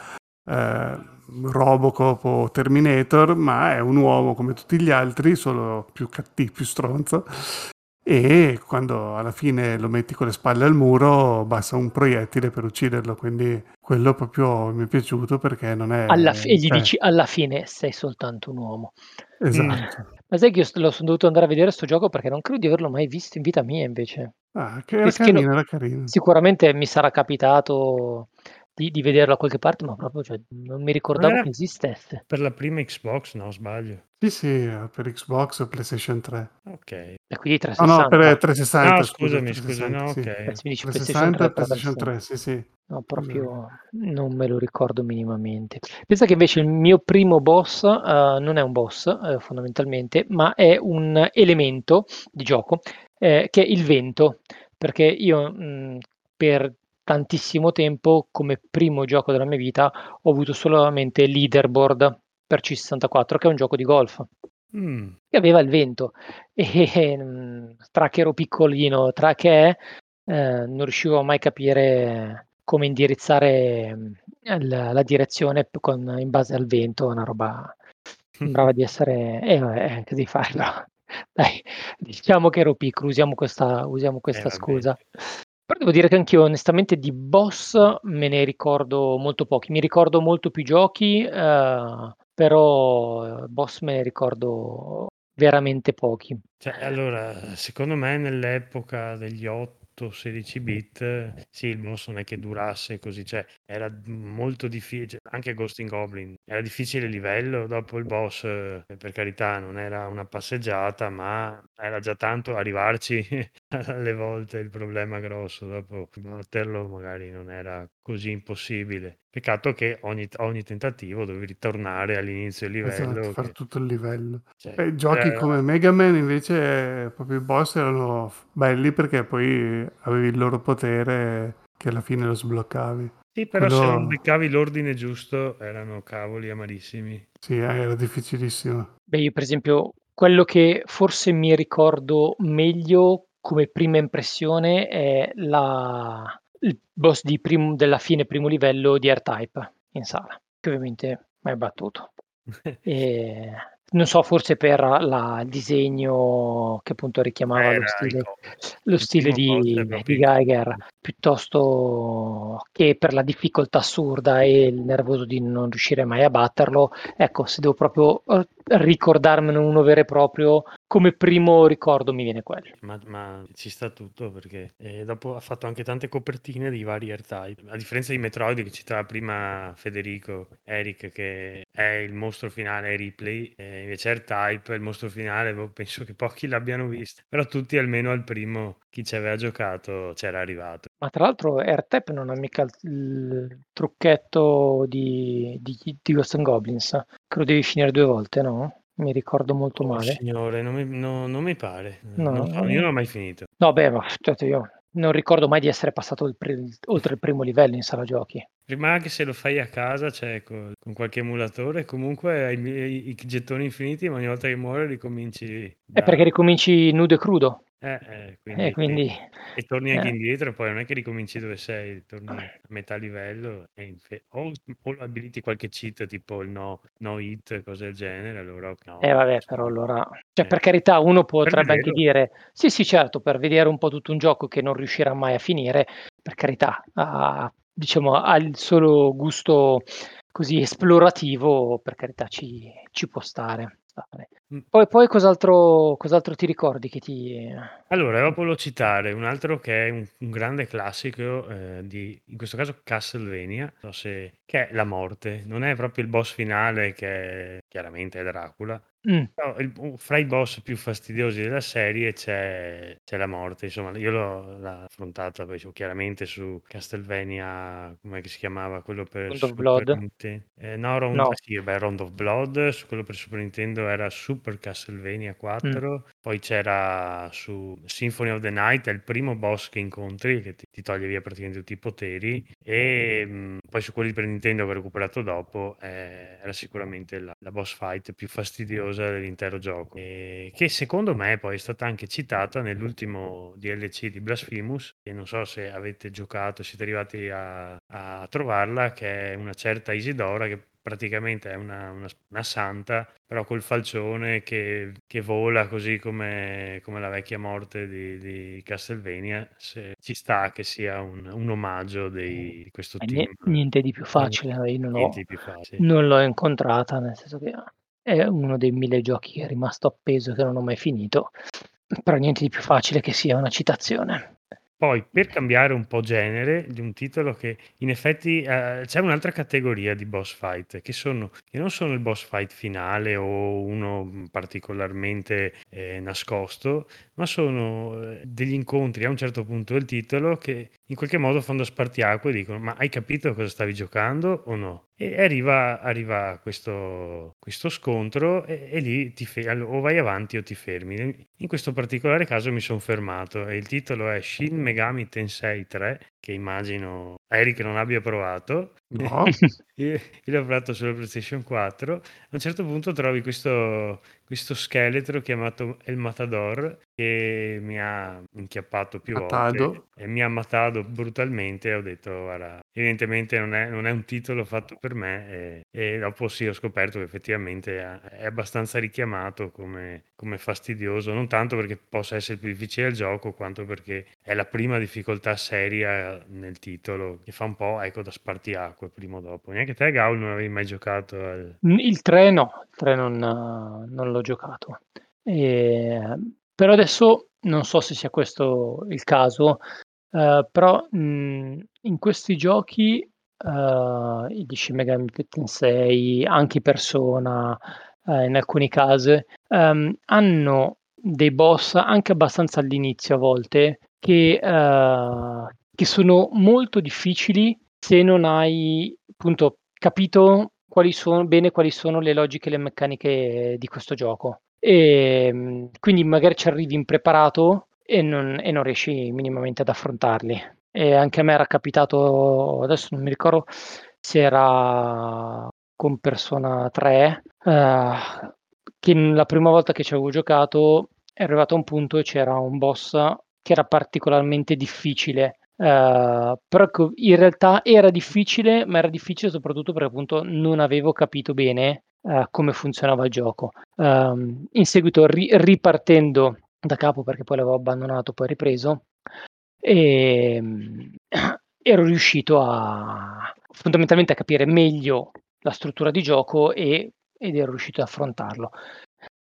eh, Robocop o Terminator, ma è un uomo come tutti gli altri, solo più cattivo, più stronzo. E quando alla fine lo metti con le spalle al muro, basta un proiettile per ucciderlo. Quindi quello proprio mi è piaciuto perché non è. Alla fi- e gli cioè, dici alla fine sei soltanto un uomo. Esatto. Ma sai che io lo sono dovuto andare a vedere sto gioco perché non credo di averlo mai visto in vita mia invece. Ah, che era carino, era carino. Sicuramente mi sarà capitato di, di vederlo da qualche parte, ma proprio cioè, non mi ricordavo Era- che esistesse. Per la prima Xbox, no, sbaglio. Sì, sì, eh, per Xbox o PlayStation 3. Ok. E quindi Ah 360. no, per 360. No, scusa, scusami, scusa, 360, no, sì. ok. Adesso mi dici PlayStation 360 3 e PlayStation attraverso- 3, sì, sì. No, proprio non me lo ricordo minimamente. Pensa che invece il mio primo boss eh, non è un boss eh, fondamentalmente, ma è un elemento di gioco eh, che è il vento, perché io mh, per tantissimo tempo come primo gioco della mia vita ho avuto solamente Leaderboard per C64, che è un gioco di golf Mm, che aveva il vento [laughs] e mh, tra che ero piccolino, tra che eh, non riuscivo mai a capire come indirizzare mh, la, la direzione con- in base al vento, una roba sembrava [laughs] di essere eh, vabbè, così farlo. [laughs] Dai, diciamo che ero piccolo, usiamo questa, usiamo questa vabbè. scusa. Però devo dire che anch'io onestamente di boss me ne ricordo molto pochi. Mi ricordo molto più giochi, eh, però eh, boss me ne ricordo veramente pochi. Cioè, allora, secondo me nell'epoca degli 8-16 bit, eh, sì, il boss non è che durasse così, cioè era molto difficile, anche Ghosting Goblin, era difficile il livello, dopo il boss, eh, per carità, non era una passeggiata, ma era già tanto arrivarci [laughs] alle volte il problema grosso, dopo batterlo magari non era così impossibile. Peccato che ogni, ogni tentativo dovevi ritornare all'inizio del livello. Esatto, che- fare tutto il livello. cioè, E giochi eh, come Mega Man invece eh, proprio i boss erano belli perché poi avevi il loro potere che alla fine lo sbloccavi. Sì, però se Quello- non beccavi l'ordine giusto erano cavoli amarissimi. Sì, eh, era difficilissimo. Beh, io per esempio, quello che forse mi ricordo meglio come prima impressione è la, il boss prim- della fine primo livello di R-Type in sala, che ovviamente mi hai battuto. [laughs] E, non so, forse per la, il disegno che appunto richiamava Era lo stile, lo Il stile di, di Geiger, piuttosto che per la difficoltà assurda e il nervoso di non riuscire mai a batterlo. Ecco, se devo proprio eh, ricordarmene uno vero e proprio, come primo ricordo mi viene quello. Ma, ma ci sta tutto perché eh, dopo ha fatto anche tante copertine di vari R-Type. A differenza di Metroid che citava prima Federico, Eric, che è il mostro finale replay, eh, invece R-Type, il mostro finale, boh, penso che pochi l'abbiano visto, però tutti almeno al primo, chi ci aveva giocato c'era arrivato. Ma tra l'altro AirTap non ha mica il, trucchetto di, di, di Ghost and Goblins, che lo devi finire due volte, no? Mi ricordo molto Oh, male. signore, non mi, no- non mi pare. No, Non no. io non l'ho mai finito. No, beh, ma certo, io non ricordo mai di essere passato il pri- oltre il primo livello in sala giochi. Prima anche se lo fai a casa, cioè co- con, qualche emulatore, comunque hai i, i gettoni infiniti, ma ogni volta che muore ricominci È da... perché ricominci nudo e crudo. Eh, eh, quindi, E quindi... e torni anche eh. indietro, poi non è che ricominci dove sei, torni a metà livello e infe- o, o abiliti qualche cheat tipo il no, no hit, cose del genere, allora no. Eh vabbè, però allora... Cioè, Eh. per carità, uno potrebbe anche dire... Sì, sì, certo, per vedere un po' tutto un gioco che non riuscirà mai a finire, per carità, ha, diciamo, ha il solo gusto così esplorativo, per carità, ci, ci può stare. Stare. Mm. Poi, poi cos'altro, cos'altro ti ricordi che ti... Allora, dopo lo citare un altro che è un, un grande classico eh, di, in questo caso Castlevania, so se, che è la morte. Non è proprio il boss finale che chiaramente è Dracula, Mm, però il- fra i boss più fastidiosi della serie c'è, c'è la morte. Insomma, io l'ho, l'ho affrontata poi su- chiaramente su Castlevania, come si chiamava quello per Round of Super Blood? Nintendo. Eh, no, Round, No. sì, beh, Round of Blood, su quello per Super Nintendo era Super Castlevania 4. Poi c'era su Symphony of the Night, è il primo boss che incontri, che ti, ti toglie via praticamente tutti i poteri. E mh, poi su quelli per Nintendo che ho recuperato dopo, eh, era sicuramente la, la boss fight più fastidiosa dell'intero gioco. E che secondo me poi è stata anche citata nell'ultimo DLC di Blasphemous, che non so se avete giocato, siete arrivati a, a trovarla, che è una certa Isidora che praticamente è una, una- una santa, però col falcione che, che vola così come, come la vecchia morte di, di Castlevania. Se ci sta che sia un, un omaggio dei- di questo eh, team. ni- niente di più facile, io non l'ho, Niente di più facile. non l'ho incontrata, nel senso che è uno dei mille giochi che è rimasto appeso che non ho mai finito, però niente di più facile che sia una citazione. Poi, per cambiare un po' genere di un titolo che in effetti eh, c'è un'altra categoria di boss fight che, sono, che non sono il boss fight finale o uno particolarmente eh, nascosto, ma sono eh, degli incontri a un certo punto del titolo che in qualche modo fanno spartiacque e dicono ma hai capito cosa stavi giocando o no? E arriva, arriva questo, questo scontro e, e lì ti fe- o vai avanti o ti fermi. In questo particolare caso mi sono fermato e il titolo è Shin Megami Tensei 3, che immagino Eric non abbia provato. No? [laughs] Io, io l'ho provato sulla PlayStation 4. A un certo punto trovi questo, questo scheletro chiamato El Matador che mi ha inchiappato più Matado. volte e mi ha matato brutalmente. Ho detto, guarda, evidentemente non è, non è un titolo fatto per me. E, e dopo sì, ho scoperto che effettivamente è, abbastanza richiamato come, come fastidioso. Non tanto perché possa essere più difficile il gioco, quanto perché è la prima difficoltà seria nel titolo che fa un po' ecco da spartiacque prima o dopo. Neanche te, Gaul, non avevi mai giocato al... Il 3 no, il 3 non, non l'ho giocato. E, però adesso non so se sia questo il caso, eh, però mh, in questi giochi, eh, i Shin Megami Tensei, anche Persona, eh, in alcuni casi, ehm, hanno dei boss anche abbastanza all'inizio a volte che, eh, che sono molto difficili se non hai appunto capito quali sono, bene quali sono le logiche e le meccaniche di questo gioco. E, ehm, quindi magari ci arrivi impreparato e non, e non riesci minimamente ad affrontarli. E anche a me era capitato, adesso non mi ricordo se era con Persona 3, eh, che la prima volta che ci avevo giocato è arrivato a un punto e c'era un boss che era particolarmente difficile. Uh, però in realtà era difficile, ma era difficile soprattutto perché appunto non avevo capito bene uh, come funzionava il gioco. Um, in seguito, ri- ripartendo da capo, perché poi l'avevo abbandonato, poi ripreso, e ehm, [clears throat] ero riuscito a fondamentalmente a capire meglio la struttura di gioco e, ed ero riuscito ad affrontarlo.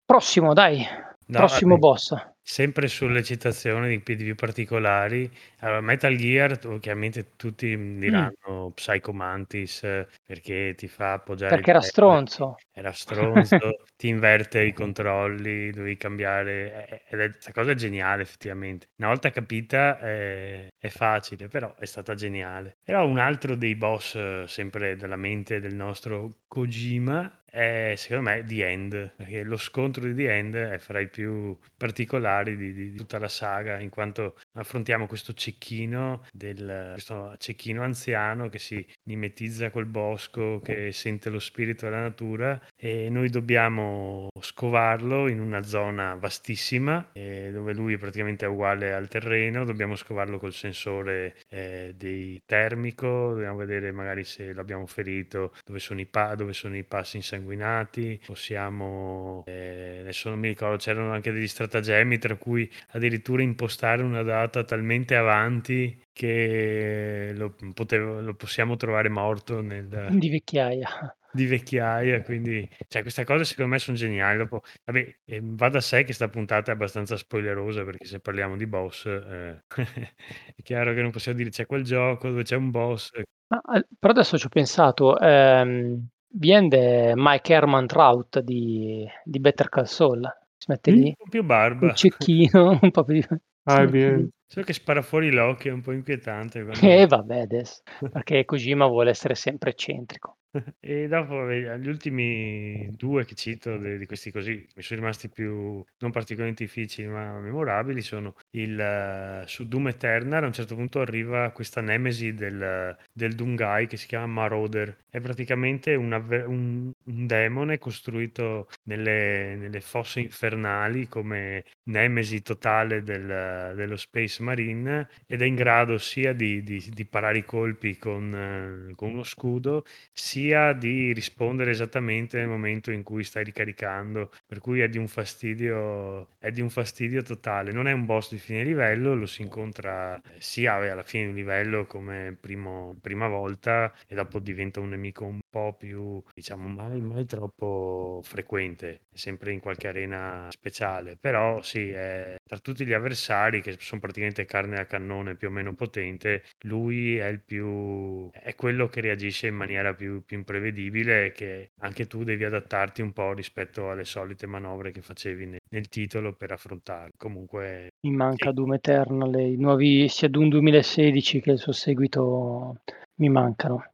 Prossimo, dai, no, prossimo boss. Sempre sulle citazioni di PDV particolari, allora, Metal Gear, ovviamente tutti Mm. diranno Psycho Mantis eh, perché ti fa appoggiare Perché era stronzo. era stronzo, [laughs] ti inverte i controlli, dovevi cambiare, eh, ed è, questa cosa è geniale effettivamente. Una volta capita eh, è facile, però è stata geniale. Però un altro dei boss, eh, sempre della mente del nostro Kojima, è secondo me The End, perché lo scontro di The End è fra i più particolari di, di tutta la saga, in quanto affrontiamo questo cecchino, del, questo cecchino anziano che si mimetizza col bosco, che sente lo spirito della natura e noi dobbiamo scovarlo in una zona vastissima eh, dove lui praticamente è uguale al terreno, dobbiamo scovarlo col sensore eh, dei termico, dobbiamo vedere magari se l'abbiamo ferito, dove sono i, pa- dove sono i passi insanguinati, possiamo, eh, adesso non mi ricordo, c'erano anche degli stratagemmi tra cui addirittura impostare una data talmente avanti che lo, potevo, lo possiamo trovare morto nel, di vecchiaia di vecchiaia, quindi cioè, queste cose secondo me sono geniali. Dopo, vabbè, eh, va da sé che sta puntata è abbastanza spoilerosa perché se parliamo di boss eh, [laughs] è chiaro che non possiamo dire c'è quel gioco dove c'è un boss. Ah, però adesso ci ho pensato, ehm, viene Mike Herman Trout di, di Better Call Saul, si mette lì, un po' più barba, un cecchino, [laughs] un po' più. Ah, si mette bien. lì. so che spara fuori l'occhio, è un po' inquietante. quando- E vabbè adesso, perché Kojima vuole essere sempre eccentrico. E dopo gli ultimi due che cito di questi così mi sono rimasti più non particolarmente difficili ma memorabili sono il eh, su Doom Eternal a un certo punto arriva questa nemesi del, del Dungai che si chiama Marauder. È praticamente un, un- un demone costruito nelle, nelle fosse infernali come nemesi totale del- dello Space Marine ed è in grado sia di, di- di parare i colpi con, eh, con uno scudo sia di rispondere esattamente nel momento in cui stai ricaricando, per cui è di un fastidio, è di un fastidio totale. Non è un boss di fine livello, lo si incontra sia alla fine di livello come primo- prima volta e dopo diventa un nemico un po' più, diciamo, mai, mai troppo frequente, sempre in qualche arena speciale. Però sì, è- tra tutti gli avversari che sono praticamente carne a cannone più o meno potente, lui è il più, è quello che reagisce in maniera più, più imprevedibile e che anche tu devi adattarti un po' rispetto alle solite manovre che facevi nel, nel titolo per affrontarlo. Comunque, Mi manca Sì. Doom Eternal, i nuovi sia Doom 2016 che il suo seguito mi mancano.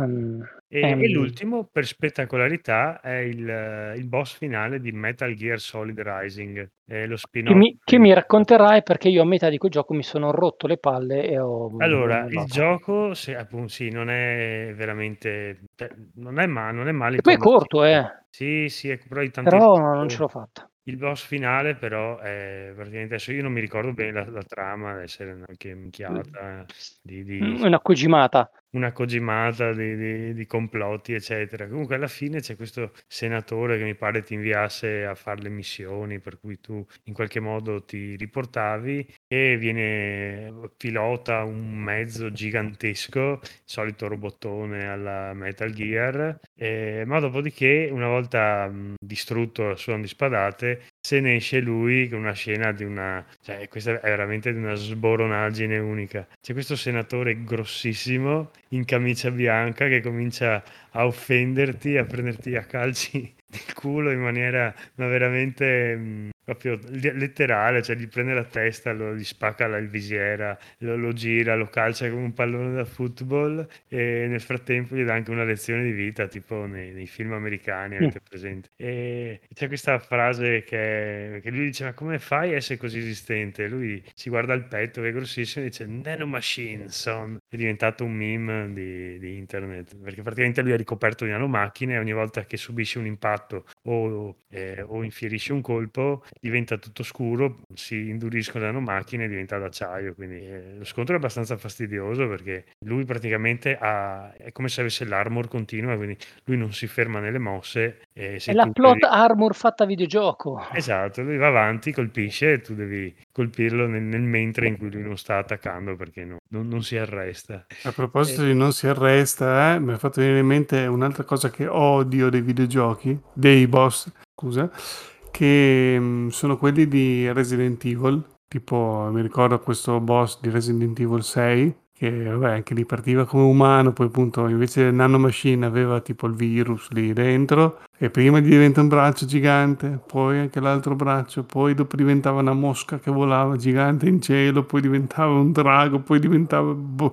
Mm, E, ehm, e l'ultimo, per spettacolarità, è il, il boss finale di Metal Gear Solid Rising, lo che, spin-off. mi, che mi racconterai perché io a metà di quel gioco mi sono rotto le palle e ho Allora, il mollato. gioco, se, appunto, sì, non è veramente, cioè, non è, ma- non è male. E poi è corto, eh, Sì, sì, però però non ce l'ho fatta. Il boss finale, però, è praticamente adesso io non mi ricordo bene la, la trama, deve essere anche minchiata di, di- Mm, Una cogimata. una cogimata di, di- di complotti, eccetera. Comunque, alla fine c'è questo senatore che mi pare ti inviasse a fare le missioni, per cui tu in qualche modo ti riportavi e viene pilota un mezzo gigantesco, solito robottone alla Metal Gear, eh, ma dopodiché, una volta distrutto a suon di spadate, se ne esce lui con una scena di una... cioè questa è veramente di una sboronaggine unica. C'è questo senatore grossissimo in camicia bianca che comincia a offenderti, a prenderti a calci il culo in maniera ma veramente mh, proprio letterale, cioè gli prende la testa, lo, gli spacca la visiera, lo, lo, gira, lo calcia come un pallone da football e nel frattempo gli dà anche una lezione di vita, tipo nei, nei film americani, avete mm. presente. E c'è questa frase che, che, lui dice, ma come fai a essere così esistente? Lui si guarda il petto che è grossissimo e dice, nanomachine, son. È diventato un meme di, di internet, perché praticamente lui è ricoperto di nanomacchine e ogni volta che subisce un impatto o, eh, o infierisce un colpo diventa tutto scuro, si induriscono le nanomacchine e diventa d'acciaio. Quindi eh, lo scontro è abbastanza fastidioso perché lui praticamente ha, è come se avesse l'armor continua, quindi lui non si ferma nelle mosse. E è la plot devi... armor fatta a videogioco. Esatto, lui va avanti, colpisce e tu devi colpirlo nel, nel mentre in cui lui non sta attaccando perché no, non, non, si arresta. A proposito e... di non si arresta, eh, mi ha fatto venire in mente un'altra cosa che odio dei videogiochi, dei boss, scusa, che mm, sono quelli di Resident Evil. Tipo, mi ricordo questo boss di Resident Evil 6, che vabbè, anche lì partiva come umano, poi appunto invece nanomachine aveva tipo il virus lì dentro, e prima diventa un braccio gigante, poi anche l'altro braccio, poi dopo diventava una mosca che volava gigante in cielo, poi diventava un drago, poi diventava... Boh,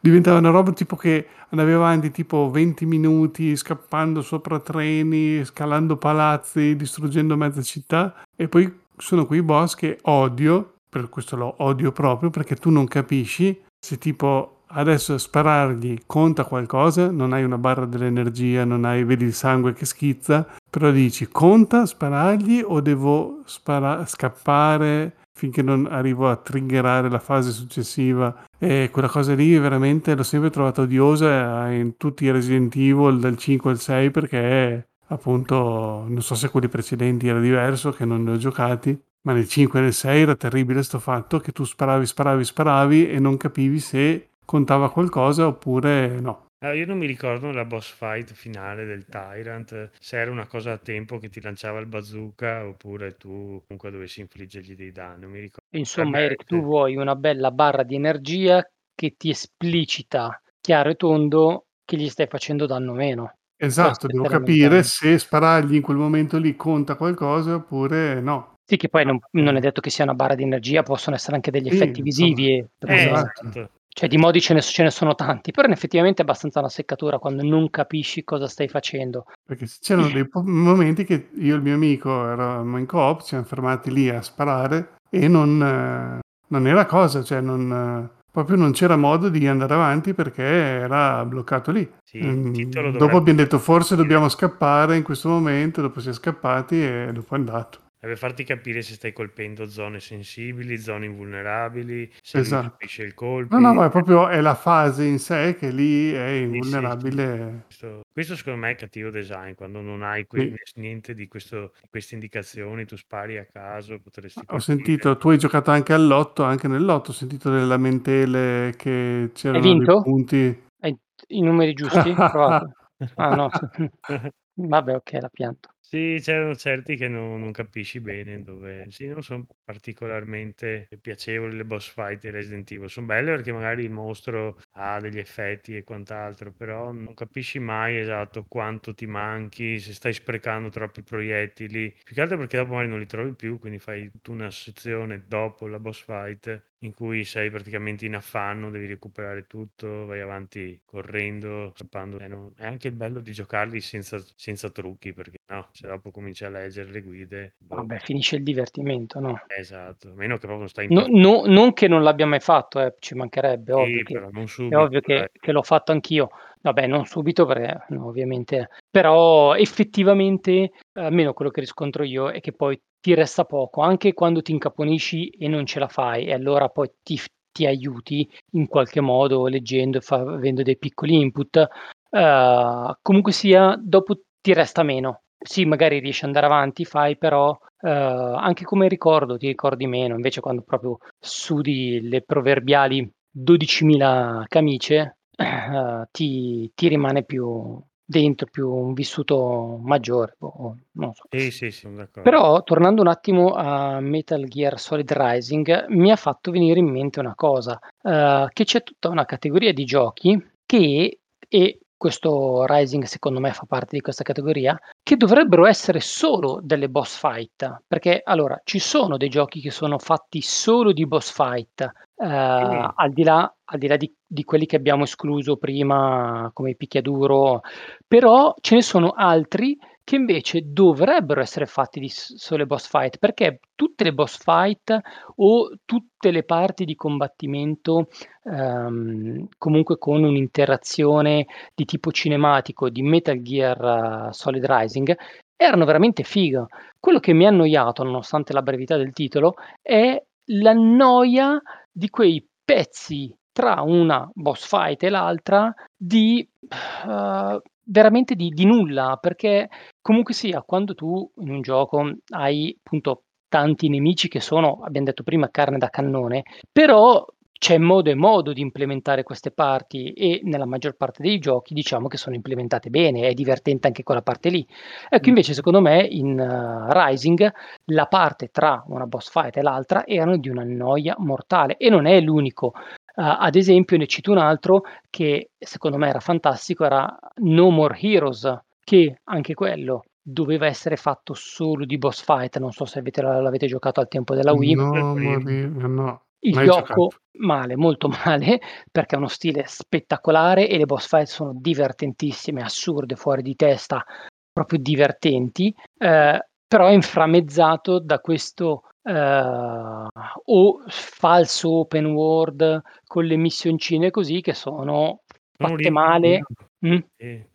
diventava una roba tipo che andava avanti tipo 20 minuti scappando sopra treni, scalando palazzi, distruggendo mezza città e poi sono quei boss che odio, per questo lo odio proprio perché tu non capisci se tipo adesso sparargli conta qualcosa, non hai una barra dell'energia, non hai, vedi il sangue che schizza, però dici conta sparargli o devo spara- scappare finché non arrivo a triggerare la fase successiva. E quella cosa lì veramente l'ho sempre trovata odiosa in tutti i Resident Evil dal 5 al 6 perché appunto non so se quelli precedenti era diverso che non ne ho giocati ma nel 5 e nel 6 era terribile sto fatto che tu sparavi sparavi sparavi e non capivi se contava qualcosa oppure no allora, io non mi ricordo la boss fight finale del Tyrant, se era una cosa a tempo che ti lanciava il bazooka oppure tu comunque dovessi infliggergli dei danni, non mi ricordo. Insomma, Eric, tu vuoi una bella barra di energia che ti esplicita chiaro e tondo che gli stai facendo danno meno. Esatto, devo capire se sparargli in quel momento lì conta qualcosa oppure no. Sì, che poi non, non è detto che sia una barra di energia, possono essere anche degli effetti sì, visivi. Eh, esatto. Cioè di modi ce ne, ce ne, sono tanti, però effettivamente è abbastanza una seccatura quando non capisci cosa stai facendo. Perché c'erano dei momenti che io e il mio amico eravamo in coop, ci siamo fermati lì a sparare e non, eh, non era cosa, cioè non, eh, proprio non c'era modo di andare avanti perché era bloccato lì. Sì, mm, dopo abbiamo detto forse dobbiamo scappare in questo momento, dopo si è scappati e dopo è andato. Deve farti capire se stai colpendo zone sensibili, zone invulnerabili, se esatto. colpisce il colpo. No, no, ma è proprio è la fase in sé che lì è invulnerabile. Sì, sì. Questo, questo, secondo me è cattivo design, quando non hai que- sì. niente di, questo, queste indicazioni, tu spari a caso, potresti... Ho sentito, tu hai giocato anche all'otto, anche nell'otto, ho sentito delle lamentele che c'erano hai vinto? dei punti... Hai i numeri giusti? [laughs] ah no, [laughs] vabbè ok, la pianto. Sì, c'erano certi che non, non capisci bene dove... Sì, non sono particolarmente piacevoli le boss fight di Resident Evil. Sono belle perché magari il mostro ha degli effetti e quant'altro, però non capisci mai esatto quanto ti manchi, se stai sprecando troppi proiettili. Più che altro perché dopo magari non li trovi più, quindi fai tutta una sezione dopo la boss fight in cui sei praticamente in affanno, devi recuperare tutto, vai avanti correndo, scappando. Eh, no, è anche il bello di giocarli senza, senza trucchi, perché no, se dopo cominci a leggere le guide... Boh. Vabbè, finisce il divertimento, no? Esatto, a meno che proprio stai in... No, no, non che non l'abbia mai fatto, eh, ci mancherebbe, ovvio che, subito, è ovvio che, che, l'ho fatto anch'io. Vabbè, non subito perché no, ovviamente, però effettivamente, almeno quello che riscontro io, è che poi ti resta poco, anche quando ti incaponisci e non ce la fai, e allora poi ti, ti aiuti in qualche modo leggendo e avendo dei piccoli input. Uh, comunque sia, dopo ti resta meno. Sì, magari riesci ad andare avanti, fai, però uh, anche come ricordo ti ricordi meno. Invece, quando proprio sudi le proverbiali 12.000 camicie, uh, ti, ti rimane più, dentro più un vissuto maggiore. Boh, non so. Sì, sì, sì, Però tornando un attimo a Metal Gear Solid Rising, mi ha fatto venire in mente una cosa, uh, che c'è tutta una categoria di giochi che, e questo Rising secondo me fa parte di questa categoria, che dovrebbero essere solo delle boss fight, perché allora ci sono dei giochi che sono fatti solo di boss fight, eh, al di là, al di, là di, di, quelli che abbiamo escluso prima come picchiaduro, però ce ne sono altri che invece dovrebbero essere fatti di sole boss fight, perché tutte le boss fight o tutte le parti di combattimento ehm, comunque con un'interazione di tipo cinematico di Metal Gear uh, Solid Rising erano veramente figa. Quello che mi ha annoiato, nonostante la brevità del titolo, è la noia di quei pezzi tra una boss fight e l'altra di uh, veramente di, di, nulla, perché comunque sia, quando tu in un gioco hai appunto tanti nemici che sono, abbiamo detto prima, carne da cannone, però c'è modo e modo di implementare queste parti e nella maggior parte dei giochi diciamo che sono implementate bene, è divertente anche quella parte lì. Ecco, invece secondo me in uh, Rising la parte tra una boss fight e l'altra erano di una noia mortale e non è l'unico. Uh, ad esempio ne cito un altro che secondo me era fantastico, era No More Heroes, che anche quello doveva essere fatto solo di boss fight, non so se avete, l'avete giocato al tempo della Wii. No, no. Il Mai gioco giocato. male, molto [laughs] male, perché ha uno stile spettacolare e le boss fight sono divertentissime, assurde, fuori di testa, proprio divertenti, eh, però è inframmezzato da questo eh, o falso open world con le missioncine così che sono fatte male. Mm?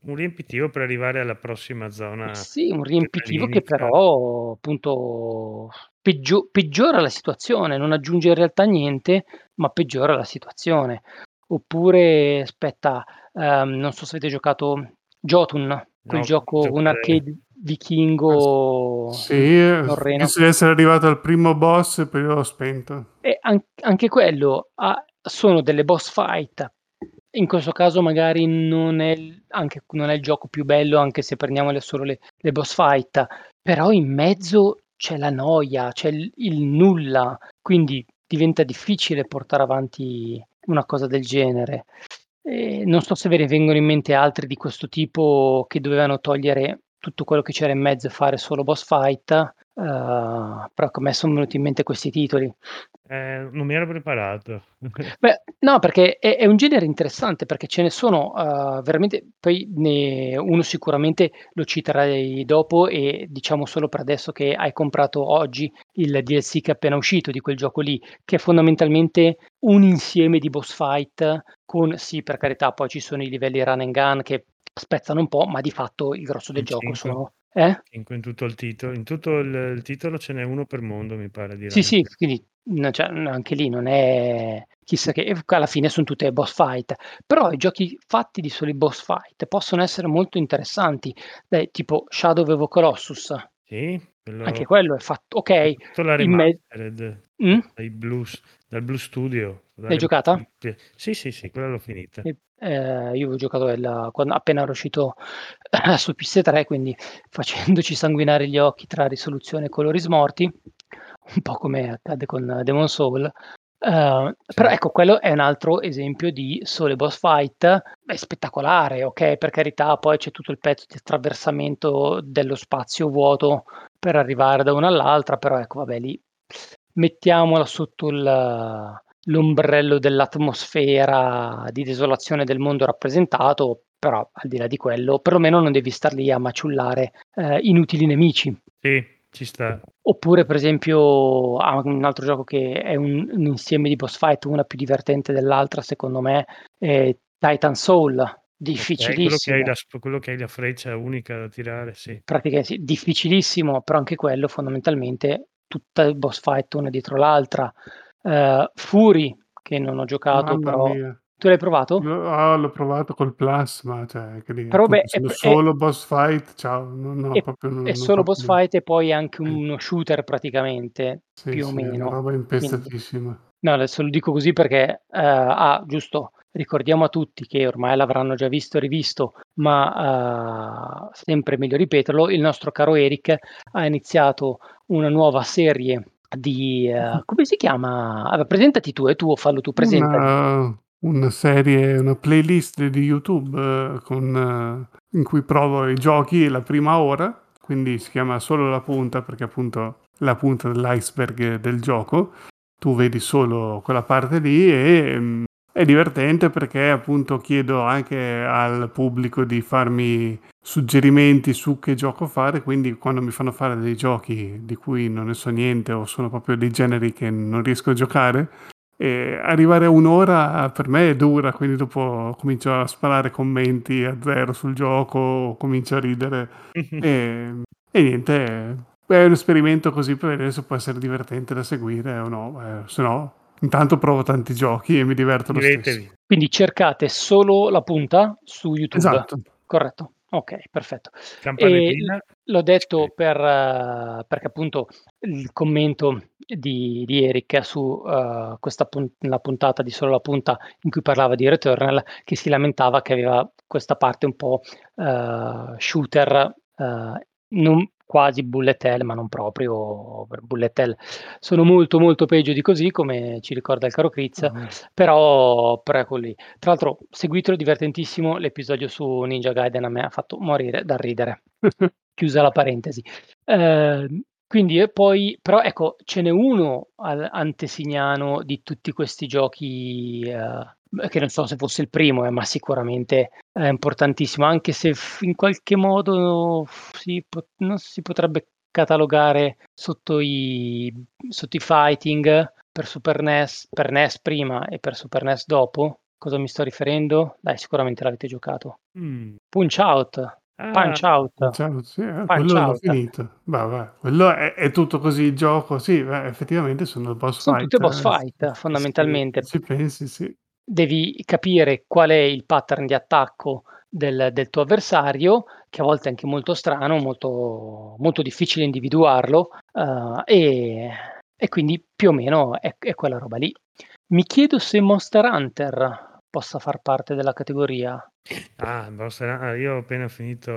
un riempitivo per arrivare alla prossima zona. Sì, un riempitivo che però appunto peggio- peggiora la situazione, non aggiunge in realtà niente, ma peggiora la situazione. Oppure, aspetta, um, non so se avete giocato Jotun, quel No, gioco, un arcade vichingo Sì, norreno. penso di essere arrivato al primo boss e poi l'ho spento. E an- anche quello ha- sono delle boss fight. In questo caso magari non è, il- anche, non è il gioco più bello, anche se prendiamo le- solo le, le boss fight, però in mezzo c'è la noia, c'è il, il nulla, quindi diventa difficile portare avanti una cosa del genere. E non so se ve ne vengono in mente altri di questo tipo che dovevano togliere tutto quello che c'era in mezzo fare solo boss fight, uh, però a me sono venuti in mente questi titoli. Eh, non mi ero preparato. [laughs] Beh, no, perché è, è un genere interessante, perché ce ne sono uh, veramente, poi ne, uno sicuramente lo citerai dopo e diciamo solo per adesso che hai comprato oggi il DLC che è appena uscito di quel gioco lì, che è fondamentalmente un insieme di boss fight con, sì, per carità, poi ci sono i livelli run and gun che spezzano un po', ma di fatto il grosso del In gioco cinque. sono... Eh? In, tutto il titolo, in tutto il, il titolo ce n'è uno per mondo, mi pare di Sì, sì, quindi no, cioè, anche lì non è chissà che alla fine sono tutte boss fight, però i giochi fatti di soli boss fight possono essere molto interessanti, Dai, tipo Shadow of Colossus, Sì, quello, anche quello è fatto, ok, tutto la me- remastered Mm? dai Blues, dal Blue Studio. La L'hai giocata? remastered- Sì, sì, sì, quella l'ho finita. Eh, io avevo giocato il- quando appena era uscito [laughs] su PS3, quindi facendoci sanguinare gli occhi tra risoluzione e colori smorti, un po' come accade con Demon Soul. Uh, Sì. Però ecco, quello è un altro esempio di sole boss fight, è spettacolare, ok, per carità, poi c'è tutto il pezzo di attraversamento dello spazio vuoto per arrivare da una all'altra, però ecco, vabbè, lì mettiamola sotto il, l'ombrello dell'atmosfera di desolazione del mondo rappresentato, però al di là di quello, perlomeno non devi star lì a maciullare eh, inutili nemici. Sì, ci sta. Oppure, per esempio, ah, un altro gioco che è un, un insieme di boss fight, una più divertente dell'altra, secondo me, è Titan Soul. Ok, quello, che Difficilissimo, hai la, quello che hai la freccia unica da tirare, sì. praticamente sì, difficilissimo, però anche quello fondamentalmente tutta il boss fight una dietro l'altra. Eh, Fury, che non ho giocato, Mamma però mia. tu l'hai provato? L'ho, ah, l'ho provato col Plus, ma cioè, che lì, Però beh, è, sono è- solo boss fight, ciao, no, no, è- proprio non, è solo boss più- fight e poi anche uno shooter praticamente, Sì, più o sì, è una meno. roba impestatissima. no, adesso lo dico così perché, eh, ah, giusto, ricordiamo a tutti che ormai l'avranno già visto e rivisto, ma eh, sempre meglio ripeterlo, il nostro caro Eric ha iniziato una nuova serie di, eh, come si chiama? Allora, presentati tu, e tu o fallo tu, presentati. Una, una serie, una playlist di YouTube eh, con, eh, in cui provo i giochi la prima ora, quindi si chiama solo la punta perché appunto la punta dell'iceberg del gioco, tu vedi solo quella parte lì e mm, è divertente perché appunto chiedo anche al pubblico di farmi suggerimenti su che gioco fare, quindi quando mi fanno fare dei giochi di cui non ne so niente o sono proprio dei generi che non riesco a giocare, e arrivare a un'ora per me è dura, quindi dopo comincio a sparare commenti a zero sul gioco, comincio a ridere [laughs] e, e niente, è un esperimento così per vedere se può essere divertente da seguire o no, eh, se no intanto provo tanti giochi e mi diverto lo stesso. Quindi cercate solo la punta su YouTube. Esatto. Corretto. Ok, perfetto. E l'ho detto per, uh, perché appunto il commento di, di Eric su uh, questa pun- la puntata di Solo la punta in cui parlava di Returnal, che si lamentava che aveva questa parte un po' uh, shooter, non, quasi bullet hell, ma non proprio bullet hell. Sono molto molto peggio di così, come ci ricorda il caro Critz, uh-huh. però, però ecco lì. Tra l'altro, seguitelo, divertentissimo, l'episodio su Ninja Gaiden a me ha fatto morire da ridere. [laughs] Chiusa la parentesi. Eh, quindi e poi, però ecco, ce n'è uno al antesignano di tutti questi giochi eh, che non so se fosse il primo, eh, ma sicuramente è importantissimo, anche se in qualche modo si, non si potrebbe catalogare sotto i, sotto i fighting per Super NES, per NES prima e per Super NES dopo. Cosa mi sto riferendo? Dai, sicuramente l'avete giocato. Mm. Punch Out. Ah, punch Out. Punch out sì, eh, punch quello out. l'ho finito. Va, va. Quello è, è, tutto così il gioco. Sì, beh, effettivamente sono boss sono fight. Sono tutte boss fight, eh, fondamentalmente. Si pensi, sì devi capire qual è il pattern di attacco del, del tuo avversario, che a volte è anche molto strano, molto, molto difficile individuarlo, uh, e, e, quindi più o meno è, è quella roba lì. Mi chiedo se Monster Hunter possa far parte della categoria. Ah, ah, io ho appena finito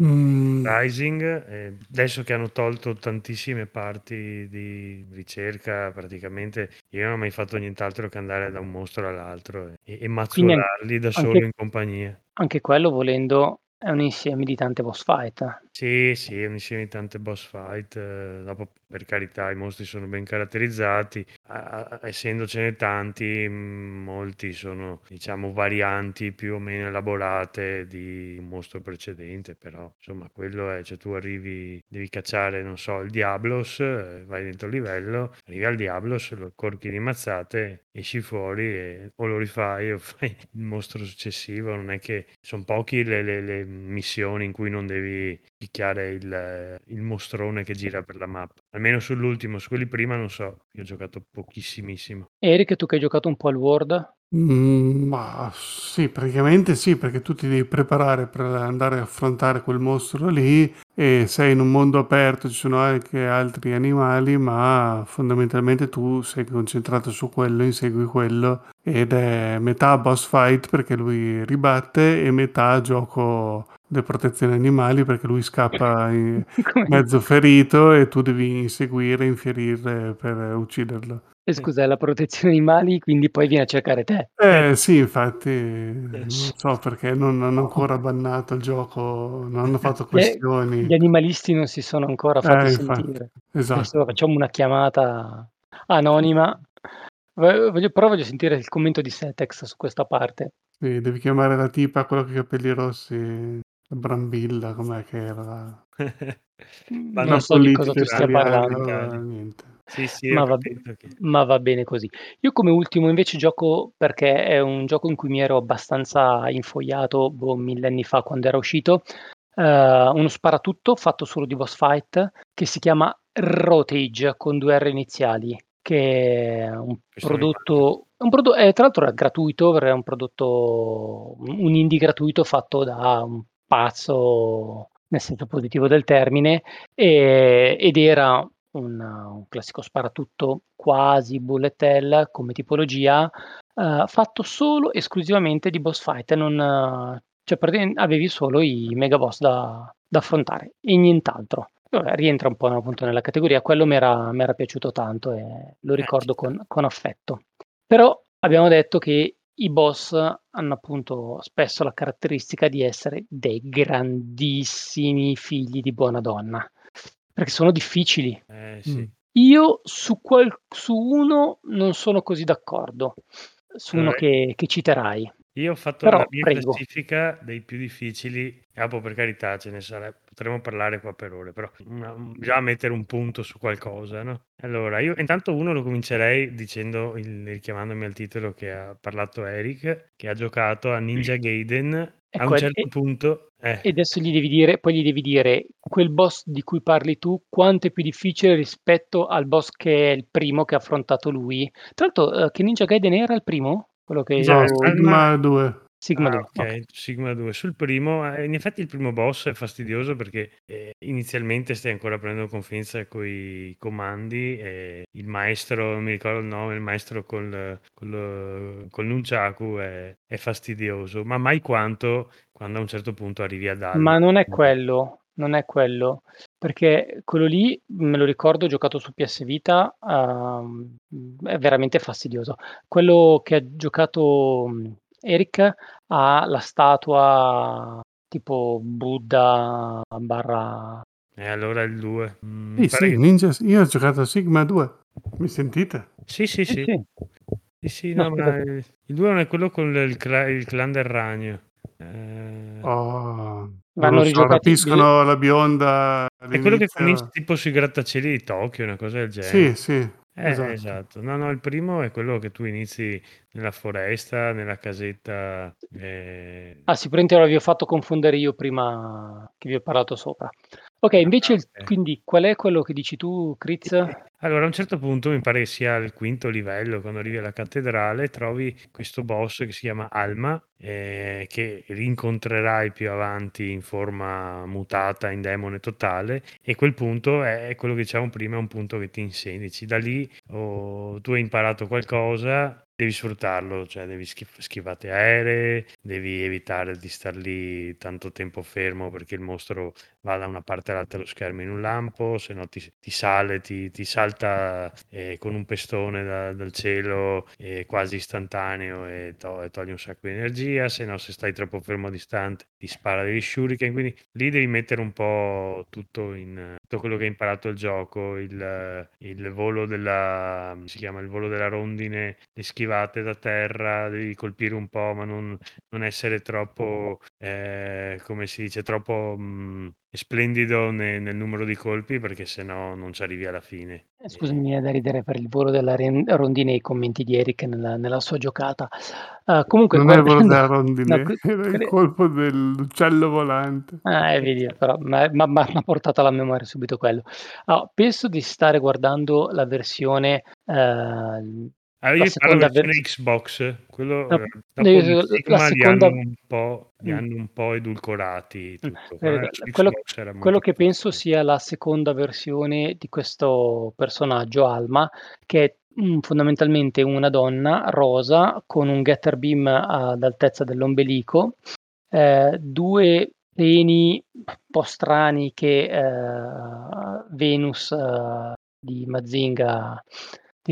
mm. Rising, e adesso che hanno tolto tantissime parti di ricerca, praticamente io non ho mai fatto nient'altro che andare da un mostro all'altro e, e mazzolarli da solo in compagnia. Anche quello volendo è un insieme di tante boss fight. Sì, sì, un insieme di tante boss fight. eh, dopo, per carità, i mostri sono ben caratterizzati. a- essendocene tanti, mm, molti sono, diciamo, varianti più o meno elaborate di un mostro precedente. Però, insomma, quello è, cioè tu arrivi, devi cacciare, non so, il Diablos, eh, vai dentro il livello, arrivi al Diablos, lo corchi di mazzate, esci fuori e o lo rifai o [laughs] fai il mostro successivo. Non è che sono pochi le, le- le missioni in cui non devi picchiare il, il mostrone che gira per la mappa. Almeno sull'ultimo, su quelli prima non so, io ho giocato pochissimissimo. Eric, tu che hai giocato un po' al World? Mm, ma sì, praticamente sì, perché tu ti devi preparare per andare a affrontare quel mostro lì e sei in un mondo aperto, ci sono anche altri animali, ma fondamentalmente tu sei concentrato su quello, insegui quello ed è metà boss fight perché lui ribatte e metà gioco protezione animali perché lui scappa [laughs] mezzo ferito e tu devi inseguire, infierire per ucciderlo. E scusa, è la protezione animali, quindi poi viene a cercare te. Eh sì, infatti, non so perché non hanno ancora bannato il gioco, non hanno fatto questioni. Gli animalisti non si sono ancora fatti eh, sentire. Esatto. Adesso facciamo una chiamata anonima. Voglio, però voglio sentire il commento di Setex su questa parte. Sì, devi chiamare la tipa, quello con i capelli rossi, Brambilla, com'è che era? [laughs] non so di cosa tu stia parlando. Niente. Sì, sì, ma, va, che... ma va bene così. Io come ultimo invece gioco perché è un gioco in cui mi ero abbastanza infogliato boh, mille anni fa quando era uscito. Uh, uno sparatutto fatto solo di boss fight che si chiama Rotage con due R iniziali che è un Questo prodotto, un prodotto eh, tra l'altro è gratuito, è un prodotto, un indie gratuito fatto da un pazzo nel senso positivo del termine e, ed era un, un classico sparatutto quasi bullet hell come tipologia, uh, fatto solo esclusivamente di boss fight, non, cioè avevi solo i mega boss da, da affrontare e nient'altro. Vabbè, rientra un po' appunto nella categoria, quello mi era, piaciuto tanto e lo eh, ricordo con, con affetto. Però abbiamo detto che i boss hanno appunto spesso la caratteristica di essere dei grandissimi figli di buona donna, perché sono difficili. Eh, sì. Mm. Io su, qual- su uno non sono così d'accordo, su uno Allora, che, che citerai. Io ho fatto Però, la mia prego. classifica dei più difficili, capo per carità ce ne sarebbe, potremmo parlare qua per ore, però una- già mettere un punto su qualcosa, no? Allora, io intanto uno lo comincerei dicendo, il- richiamandomi al titolo che ha parlato Eric, che ha giocato a Ninja Gaiden, E a un certo e- punto... eh, E adesso gli devi dire, poi gli devi dire quel boss di cui parli tu, quanto è più difficile rispetto al boss che è il primo che ha affrontato lui. Tra l'altro, eh, che Ninja Gaiden era il primo? Quello che No, io- Alma- Sigma 2. Sigma Ah, 2. ok, ok. Sigma 2. Sul primo, eh, in effetti il primo boss è fastidioso perché eh, inizialmente stai ancora prendendo confidenza con i comandi e il maestro, non mi ricordo il nome, il maestro col, col, col nunchaku è, è fastidioso, ma mai quanto quando a un certo punto arrivi ad Alma. Ma non è quello, non è quello, perché quello lì, me lo ricordo, giocato su PS Vita, ehm, è veramente fastidioso. Quello che ha giocato Eric ha la statua tipo Buddha barra... E allora il 2. Mm, Sì, pare sì, Ninja, io ho giocato a Sigma 2. Mi sentite? sì, sì, Sì, sì. sì. Sì, sì, No, no, il 2 non è quello con il, cla- il clan del ragno. Eh, Oh, non Vanno so, rapiscono la bionda È quello che all'inizio. comincia tipo sui grattacieli di Tokyo, una cosa del Sì, genere. sì, Eh, esatto. esatto. No, no, il primo è quello che tu inizi nella foresta, nella casetta. eh, Ah, sicuramente l'avevo fatto confondere io prima che vi ho parlato sopra. Ok, invece, il- quindi qual è quello che dici tu, Critz? Allora, a un certo punto, mi pare che sia al quinto livello, quando arrivi alla cattedrale, trovi questo boss che si chiama Alma, eh, che rincontrerai più avanti in forma mutata, in demone totale, e quel punto è, quello che dicevamo prima, è un punto che ti insegni. Da lì oh, tu hai imparato qualcosa, devi sfruttarlo, cioè devi schif- schivate aeree, devi evitare di star lì tanto tempo fermo perché il mostro va da una parte all'altra dello schermo in un lampo, se no ti, ti sale, ti, ti salta eh, con un pestone da- dal cielo eh, quasi istantaneo e, to- e toglie un sacco di energia, se no se stai troppo fermo distante ti spara degli shuriken, quindi lì devi mettere un po' tutto in tutto quello che hai imparato il gioco, il, il volo della si chiama il volo della rondine, le schivate da terra, devi colpire un po', ma non, non essere troppo, eh, come si dice, troppo mh, splendido ne- nel numero di colpi perché sennò non ci arrivi alla fine. Eh, Scusami, mi viene da ridere per il volo della rondine e i commenti di Eric nella, nella sua giocata. Ah, comunque, Non è il volo guardando... [laughs] della rondine, No, [laughs] era il cre- colpo dell'uccello volante. Ah, eh, vedi, però mi ha portato alla memoria subito quello. Ah, penso di stare guardando la versione, eh, Allora, la io parlo seconda versione ver- Xbox, quello la, eh, la Sigma li seconda... hanno un po', Mm. hanno un po' edulcorati Mm, tutto. eh, su quello, quello che penso sia la seconda versione di questo personaggio, Alma, che è mm, fondamentalmente una donna rosa con un getter beam ad altezza dell'ombelico, eh, due peni un po' strani che eh, Venus eh, di Mazinga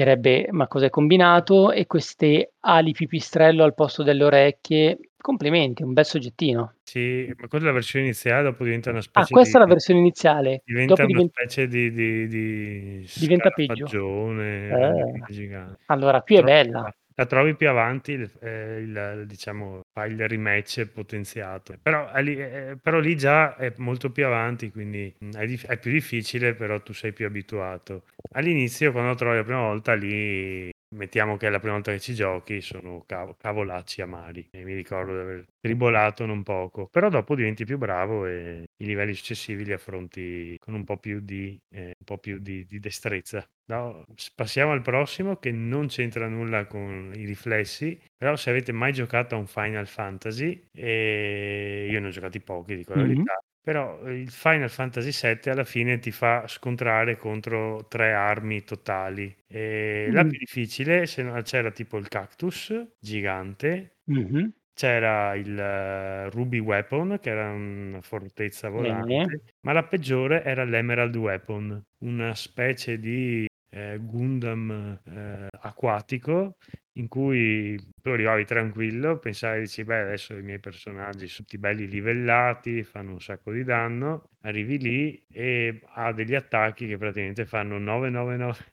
direbbe ma cos'è combinato e queste ali pipistrello al posto delle orecchie. Complimenti, un bel soggettino. Sì, ma quella è la versione iniziale, dopo diventa una Ah, specie questa è la di... versione iniziale. Diventa Dopo una diven- specie di, di, di diventa peggio. Eh, gigante. allora, qui è Tro- bella. La trovi più avanti, il, eh, il, diciamo, fa il rematch potenziato. Però, lì, eh, però lì già è molto più avanti, quindi mh, è, dif- è più difficile, però tu sei più abituato. All'inizio, quando trovi la prima volta, lì mettiamo che è la prima volta che ci giochi, sono cav- cavolacci amari. E mi ricordo di aver tribolato non poco. Però dopo diventi più bravo e i livelli successivi li affronti con un po' più di, eh, un po' più di, di destrezza. No, passiamo al prossimo che non c'entra nulla con i riflessi, però se avete mai giocato a un Final Fantasy, e io ne ho giocati pochi, dico la Mhm. verità, però eh, il Final Fantasy VII alla fine ti fa scontrare contro tre armi totali. E la Mm. più difficile c'era tipo il cactus gigante, Mhm. c'era il eh, Ruby Weapon, che era una fortezza volante, ma la peggiore era l'Emerald Weapon, una specie di eh, Gundam eh, acquatico in cui tu arrivavi tranquillo, pensavi, dici, beh, adesso i miei personaggi sono tutti belli livellati, fanno un sacco di danno, arrivi lì e ha degli attacchi che praticamente fanno 999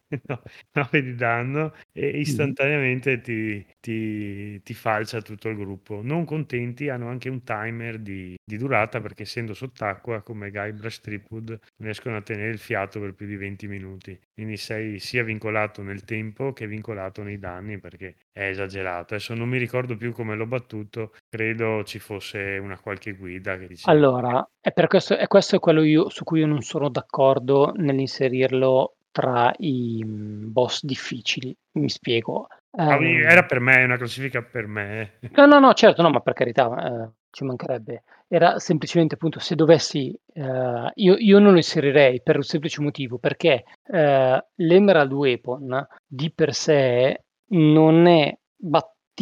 9 [laughs] di danno e istantaneamente ti, ti, ti falcia tutto il gruppo. Non contenti, hanno anche un timer di, di durata perché essendo sott'acqua come Guybrush Stripwood riescono a tenere il fiato per più di 20 minuti. Quindi sei sia vincolato nel tempo che vincolato nei danni perché è esagerato. Adesso non mi ricordo più come l'ho battuto, credo ci fosse una qualche guida che diceva. Allora, è per questo, è questo è quello io, su cui io non sono d'accordo nell'inserirlo tra i mm, boss difficili. Mi spiego. Ehm, Era per me, è una classifica per me. [laughs] No, no, no, certo, no, ma per carità, eh, ci mancherebbe. Era semplicemente appunto se dovessi, eh, io, io non lo inserirei per un semplice motivo, perché eh, l'Emerald Weapon di per sé non è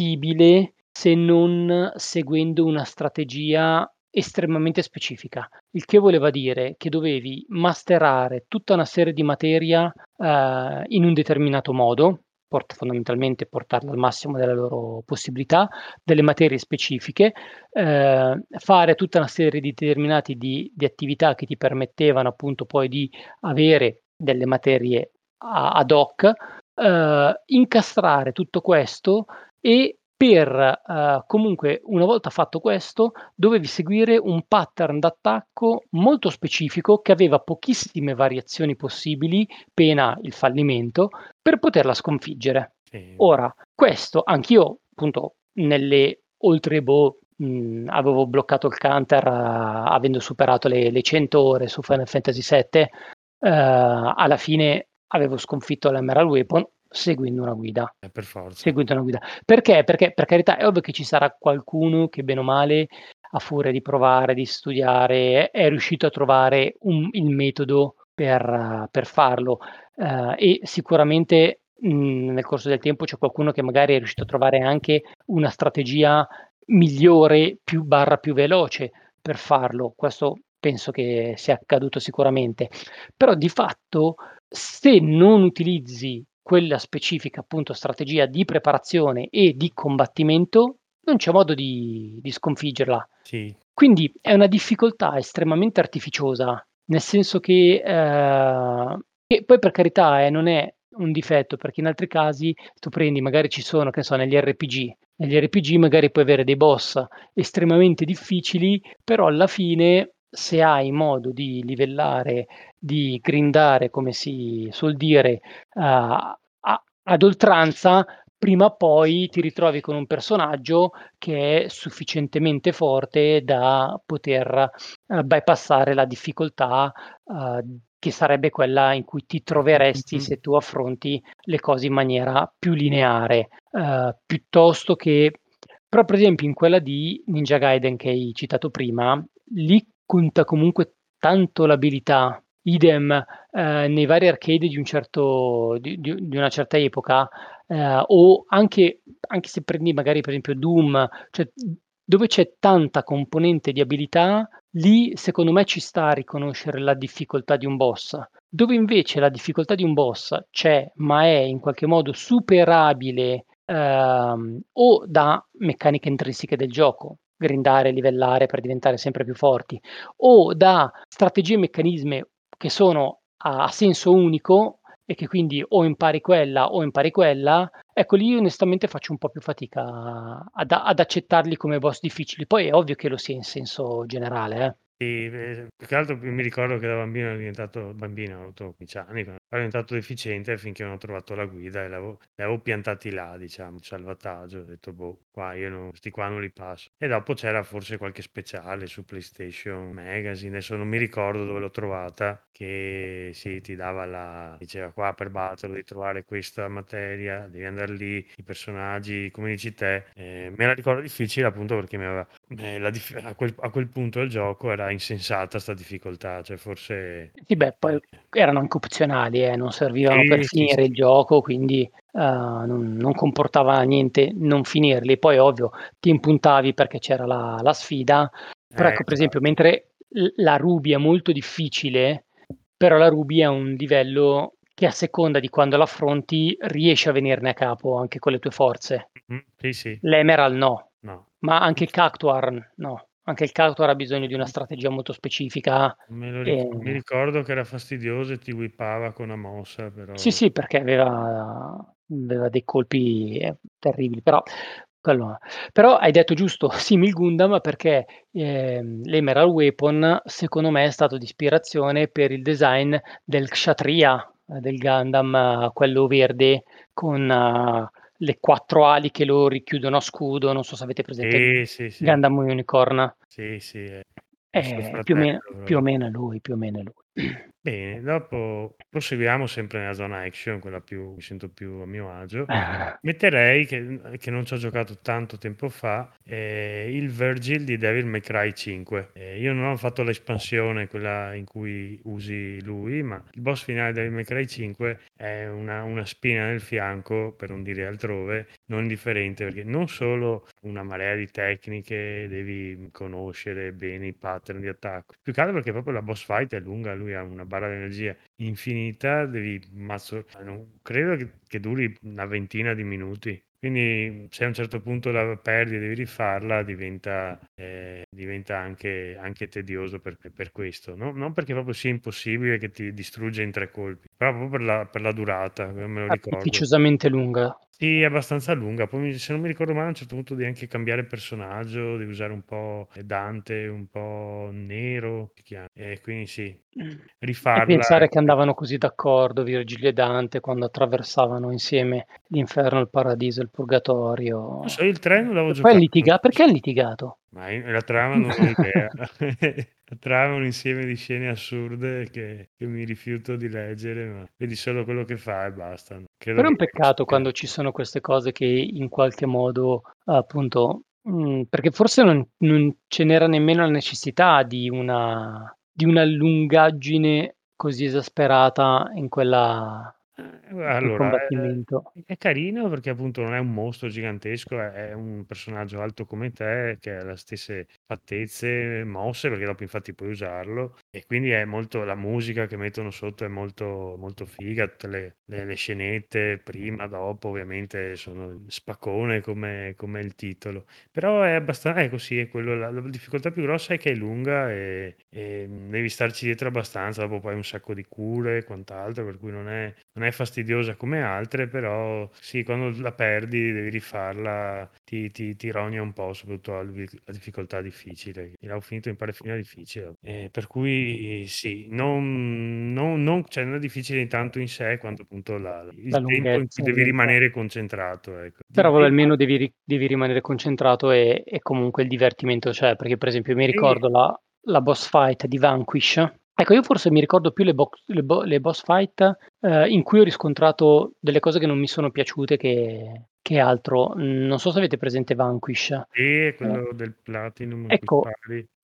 battibile se non seguendo una strategia estremamente specifica, il che voleva dire che dovevi masterare tutta una serie di materia eh, in un determinato modo, port- fondamentalmente portarla al massimo delle loro possibilità, delle materie specifiche, eh, fare tutta una serie di determinati di, di attività che ti permettevano appunto poi di avere delle materie a- ad hoc, eh, incastrare tutto questo e per eh, comunque una volta fatto questo dovevi seguire un pattern d'attacco molto specifico che aveva pochissime variazioni possibili, pena il fallimento, per poterla sconfiggere. Sì. Ora, questo anch'io, appunto, nelle oltre boh, mh, avevo bloccato il counter uh, avendo superato le, le, 100 ore su Final Fantasy VII, uh, alla fine avevo sconfitto l'Emerald Weapon seguendo una guida. Eh, per forza. Seguendo una guida. Perché? Perché per carità è ovvio che ci sarà qualcuno che bene o male a furia di provare, di studiare, è riuscito a trovare un, il metodo per, per farlo uh, e sicuramente mh, nel corso del tempo c'è qualcuno che magari è riuscito a trovare anche una strategia migliore, più barra più veloce per farlo. Questo penso che sia accaduto sicuramente. Però di fatto se non utilizzi quella specifica appunto strategia di preparazione e di combattimento, non c'è modo di, di sconfiggerla. Sì. Quindi è una difficoltà estremamente artificiosa, nel senso che, eh, che poi per carità eh, non è un difetto, perché in altri casi tu prendi, magari ci sono, che so, negli RPG, negli RPG magari puoi avere dei boss estremamente difficili, però alla fine se hai modo di livellare, di grindare, come si suol dire, uh, ad oltranza, prima o poi ti ritrovi con un personaggio che è sufficientemente forte da poter uh, bypassare la difficoltà uh, che sarebbe quella in cui ti troveresti mm-hmm. se tu affronti le cose in maniera più lineare, piuttosto che però per esempio in quella di Ninja Gaiden che hai citato prima, lì conta comunque tanto l'abilità. Idem eh, nei vari arcade di, un certo, di, di, una certa epoca, eh, o anche, anche, se prendi magari per esempio Doom, cioè dove c'è tanta componente di abilità, lì secondo me ci sta a riconoscere la difficoltà di un boss. Dove invece la difficoltà di un boss c'è, ma è in qualche modo superabile ehm, o da meccaniche intrinseche del gioco, grindare, livellare per diventare sempre più forti, o da strategie e meccanismi che sono a, senso unico e che quindi o impari quella o impari quella, ecco lì onestamente faccio un po' più fatica ad, ad accettarli come boss difficili. Poi è ovvio che lo sia in senso generale. Eh. Sì, più che altro mi ricordo che da bambino ero diventato bambino, avuto 15 anni, ero diventato deficiente finché non ho trovato la guida e l'avevo, li avevo piantati là, diciamo, salvataggio, ho detto, boh, qua io non, questi qua non li passo. E dopo c'era forse qualche speciale su PlayStation Magazine, adesso non mi ricordo dove l'ho trovata, che sì, ti dava la, diceva qua per batterlo devi trovare questa materia, devi andare lì, i personaggi, come dici te, eh, me la ricordo difficile appunto perché mi aveva, eh, la, a, quel, a quel punto del gioco era insensata sta difficoltà, cioè forse... Sì, beh, poi erano anche opzionali, eh, non servivano sì, per finire sì. il gioco, quindi uh, non, non, comportava niente non finirli. Poi ovvio ti impuntavi perché c'era la, la sfida, però eh, ecco per esempio mentre la Ruby è molto difficile, però la Ruby è un livello che a seconda di quando l'affronti riesci a venirne a capo anche con le tue forze. Mm-hmm. Sì, sì. L'Emerald no. Ma anche il Cactuar no. Anche il Cactuar ha bisogno di una strategia molto specifica. Me ricordo, e... Mi ricordo che era fastidioso e ti whippava con una mossa. Però... Sì, sì, perché aveva, aveva dei colpi eh, terribili. Però quello. Però hai detto giusto, [laughs] simil Gundam perché eh, l'Emerald Weapon secondo me è stato di ispirazione per il design del Kshatriya, eh, del Gundam, quello verde con uh, le quattro ali che lo richiudono a scudo, non so se avete presente sì, sì, sì. Gundam Unicorn. Sì, sì. È, eh, più, o meno, più o meno lui, più o meno lui. [clears throat] Bene, dopo proseguiamo sempre nella zona action, quella più mi sento più a mio agio. [laughs] Metterei, che, che non ci ho giocato tanto tempo fa, eh, il Virgil di Devil May Cry 5. Eh, io non ho fatto l'espansione, quella in cui usi lui, ma il boss finale di Devil May Cry 5 è una, una spina nel fianco, per non dire altrove, non indifferente, perché non solo una marea di tecniche, devi conoscere bene i pattern di attacco, più che altro perché proprio la boss fight è lunga, lui ha una barra di energia infinita, devi mazzo, non credo che, che duri una ventina di minuti. Quindi se a un certo punto la perdi e devi rifarla, diventa, eh, diventa anche, anche, tedioso per, per questo. No? Non perché proprio sia impossibile che ti distrugge in tre colpi, però proprio per la, per la durata, me lo ricordo. Artificiosamente lunga. Sì, è abbastanza lunga. Poi, se non mi ricordo male, a un certo punto devi anche cambiare personaggio, devi usare un po' Dante, un po' Nero, e quindi sì, rifarla. E pensare che andavano così d'accordo Virgilio e Dante quando attraversavano insieme l'inferno, il paradiso, il purgatorio. Non so, il treno l'avevo giocato. Poi litiga- perché ha litigato? Ma la trama non ho [laughs] idea. [laughs] la trama è un insieme di scene assurde che, che, mi rifiuto di leggere, ma vedi solo quello che fa e basta. Credo Però è un peccato quando ci sono queste cose che in qualche modo, appunto, mh, mm, perché forse non, non, ce n'era nemmeno la necessità di una, di una lungaggine così esasperata in quella eh, allora, è, è carino perché appunto non è un mostro gigantesco, è, è un personaggio alto come te che ha le stesse fattezze, mosse, perché dopo infatti puoi usarlo. E quindi è molto la musica che mettono sotto è molto, molto figa, tutte le, le, le scenette prima, dopo, ovviamente sono spaccone come, come il titolo. Però è abbastanza, ecco sì, è quello, la, la difficoltà più grossa è che è lunga e, e devi starci dietro abbastanza, dopo poi un sacco di cure e quant'altro, per cui non è, non è fastidiosa come altre, però sì, quando la perdi devi rifarla, ti, ti, ti rogna un po', soprattutto la, difficoltà difficile. L'ho finito in pare finita difficile, eh, per cui sì, non, non, non, cioè, non, è difficile tanto in sé quanto appunto la, il la tempo in cui devi rimanere concentrato. Ecco. Però vabbè, almeno devi, devi, rimanere concentrato e, e, comunque il divertimento c'è, perché per esempio mi ricordo e... la, la boss fight di Vanquish Ecco, io forse mi ricordo più le, box, le, bo- le boss fight eh, in cui ho riscontrato delle cose che non mi sono piaciute che, che altro. Non so se avete presente Vanquish. Sì, quello eh. del Platinum. Ecco,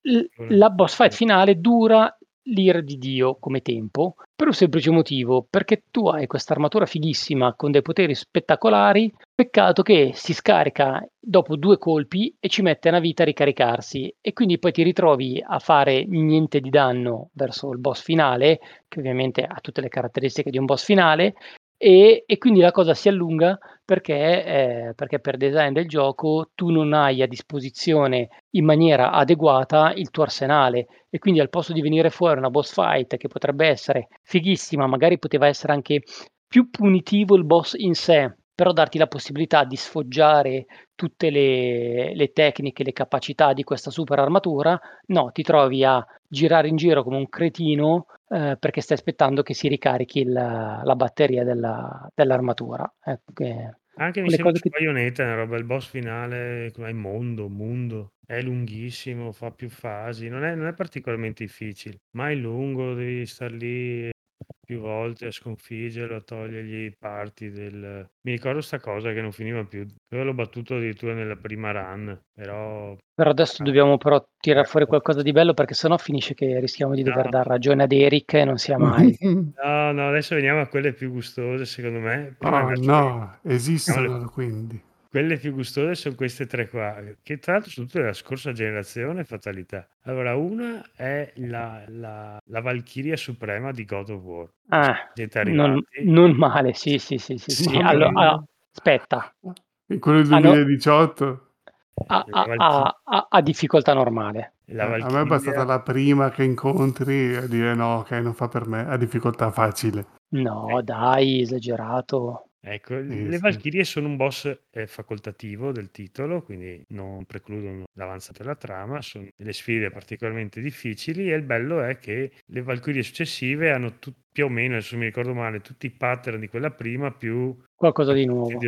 l- la boss fight finale dura l'ira di Dio come tempo, per un semplice motivo, perché tu hai questa armatura fighissima con dei poteri spettacolari, peccato che si scarica dopo due colpi e ci mette una vita a ricaricarsi e quindi poi ti ritrovi a fare niente di danno verso il boss finale, che ovviamente ha tutte le caratteristiche di un boss finale, e, e, quindi la cosa si allunga perché, eh, perché, per design del gioco tu non hai a disposizione in maniera adeguata il tuo arsenale. E quindi al posto di venire fuori una boss fight che potrebbe essere fighissima, magari poteva essere anche più punitivo il boss in sé, però darti la possibilità di sfoggiare tutte le, le tecniche, le capacità di questa super armatura, no, ti trovi a girare in giro come un cretino eh, perché stai aspettando che si ricarichi il, la batteria della, dell'armatura. Ecco che, Anche mi sembra che Bayonetta una roba, il boss finale è mondo, mondo, è lunghissimo, fa più fasi, non è, non è particolarmente difficile, ma è lungo, devi star lì più volte a sconfiggerlo, a togliergli parti del... Mi ricordo sta cosa che non finiva più. Io l'ho battuto addirittura nella prima run, però... Però adesso dobbiamo però tirare fuori qualcosa di bello perché sennò finisce che rischiamo di dover no. dar ragione ad Eric e non sia mai. [laughs] no, no, adesso veniamo a quelle più gustose secondo me. oh, no, esistono quindi. Quelle più gustose sono queste tre qua, che tra l'altro sono tutte della scorsa generazione, fatalità. Allora, una è la, la, la Valchiria Suprema di God of War. Ah, non, non male, sì, sì, sì, sì, sì. Sì. Allora, allora, aspetta, In quello del Ah, no. 2018 a, La a- Valchiria- a- a- a difficoltà normale. eh, a me è Valchiria- bastata la prima che incontri a dire no, ok, non fa per me, ha difficoltà facile. No, dai, esagerato. Ecco, Sì, le sì. Valchirie sono un boss eh, facoltativo del titolo, quindi non precludono l'avanzata della trama, sono delle sfide particolarmente difficili e il bello è che le Valchirie successive hanno tu- più o meno, adesso mi ricordo male, tutti i pattern di quella prima più Qualcosa di nuovo.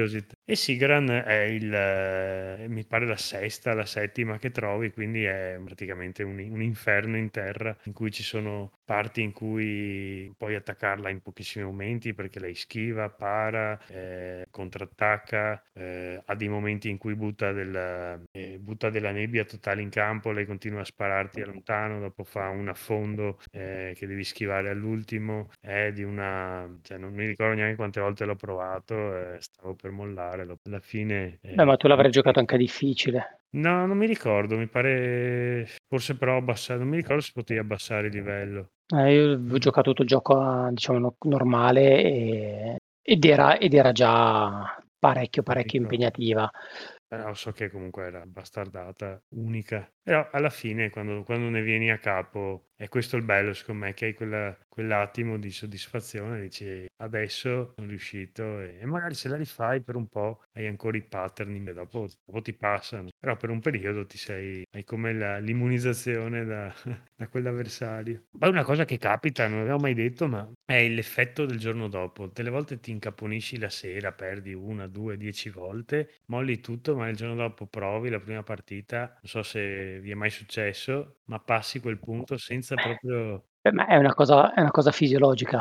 E Sigran è il, eh, mi pare la sesta, la settima che trovi, quindi è praticamente un, un inferno in terra in cui ci sono parti in cui puoi attaccarla in pochissimi momenti perché lei schiva, para, eh, contrattacca, eh, ha dei momenti in cui butta, del, eh, butta della nebbia totale in campo, lei continua a spararti da lontano, dopo fa un affondo eh, che devi schivare all'ultimo, è di una... cioè non mi ricordo neanche quante volte l'ho provato, eh, stavo per mollare, alla fine... eh, Beh, ma tu l'avrai giocato anche difficile. No, non mi ricordo, mi pare... Forse però abbassare, non mi ricordo se potevi abbassare il livello. Eh, io ho giocato tutto il gioco a, diciamo, no- normale e- ed, era, ed era già parecchio, parecchio impegnativa. Però so che comunque era bastardata, unica. Però alla fine, quando, quando ne vieni a capo, è questo il bello, secondo me, che hai quella- quell'attimo di soddisfazione, dici adesso sono riuscito e, e magari se la rifai per un po' hai ancora i pattern dopo, dopo ti passano. Però per un periodo ti sei, hai come la- l'immunizzazione da, [laughs] da quell'avversario. Poi una cosa che capita, non l'avevo mai detto, ma è l'effetto del giorno dopo. Delle volte ti incaponisci la sera, perdi una, due, dieci volte, molli tutto, ma il giorno dopo provi la prima partita, non so se vi è mai successo, ma passi quel punto senza proprio... Eh, Ma è una cosa, è una cosa fisiologica,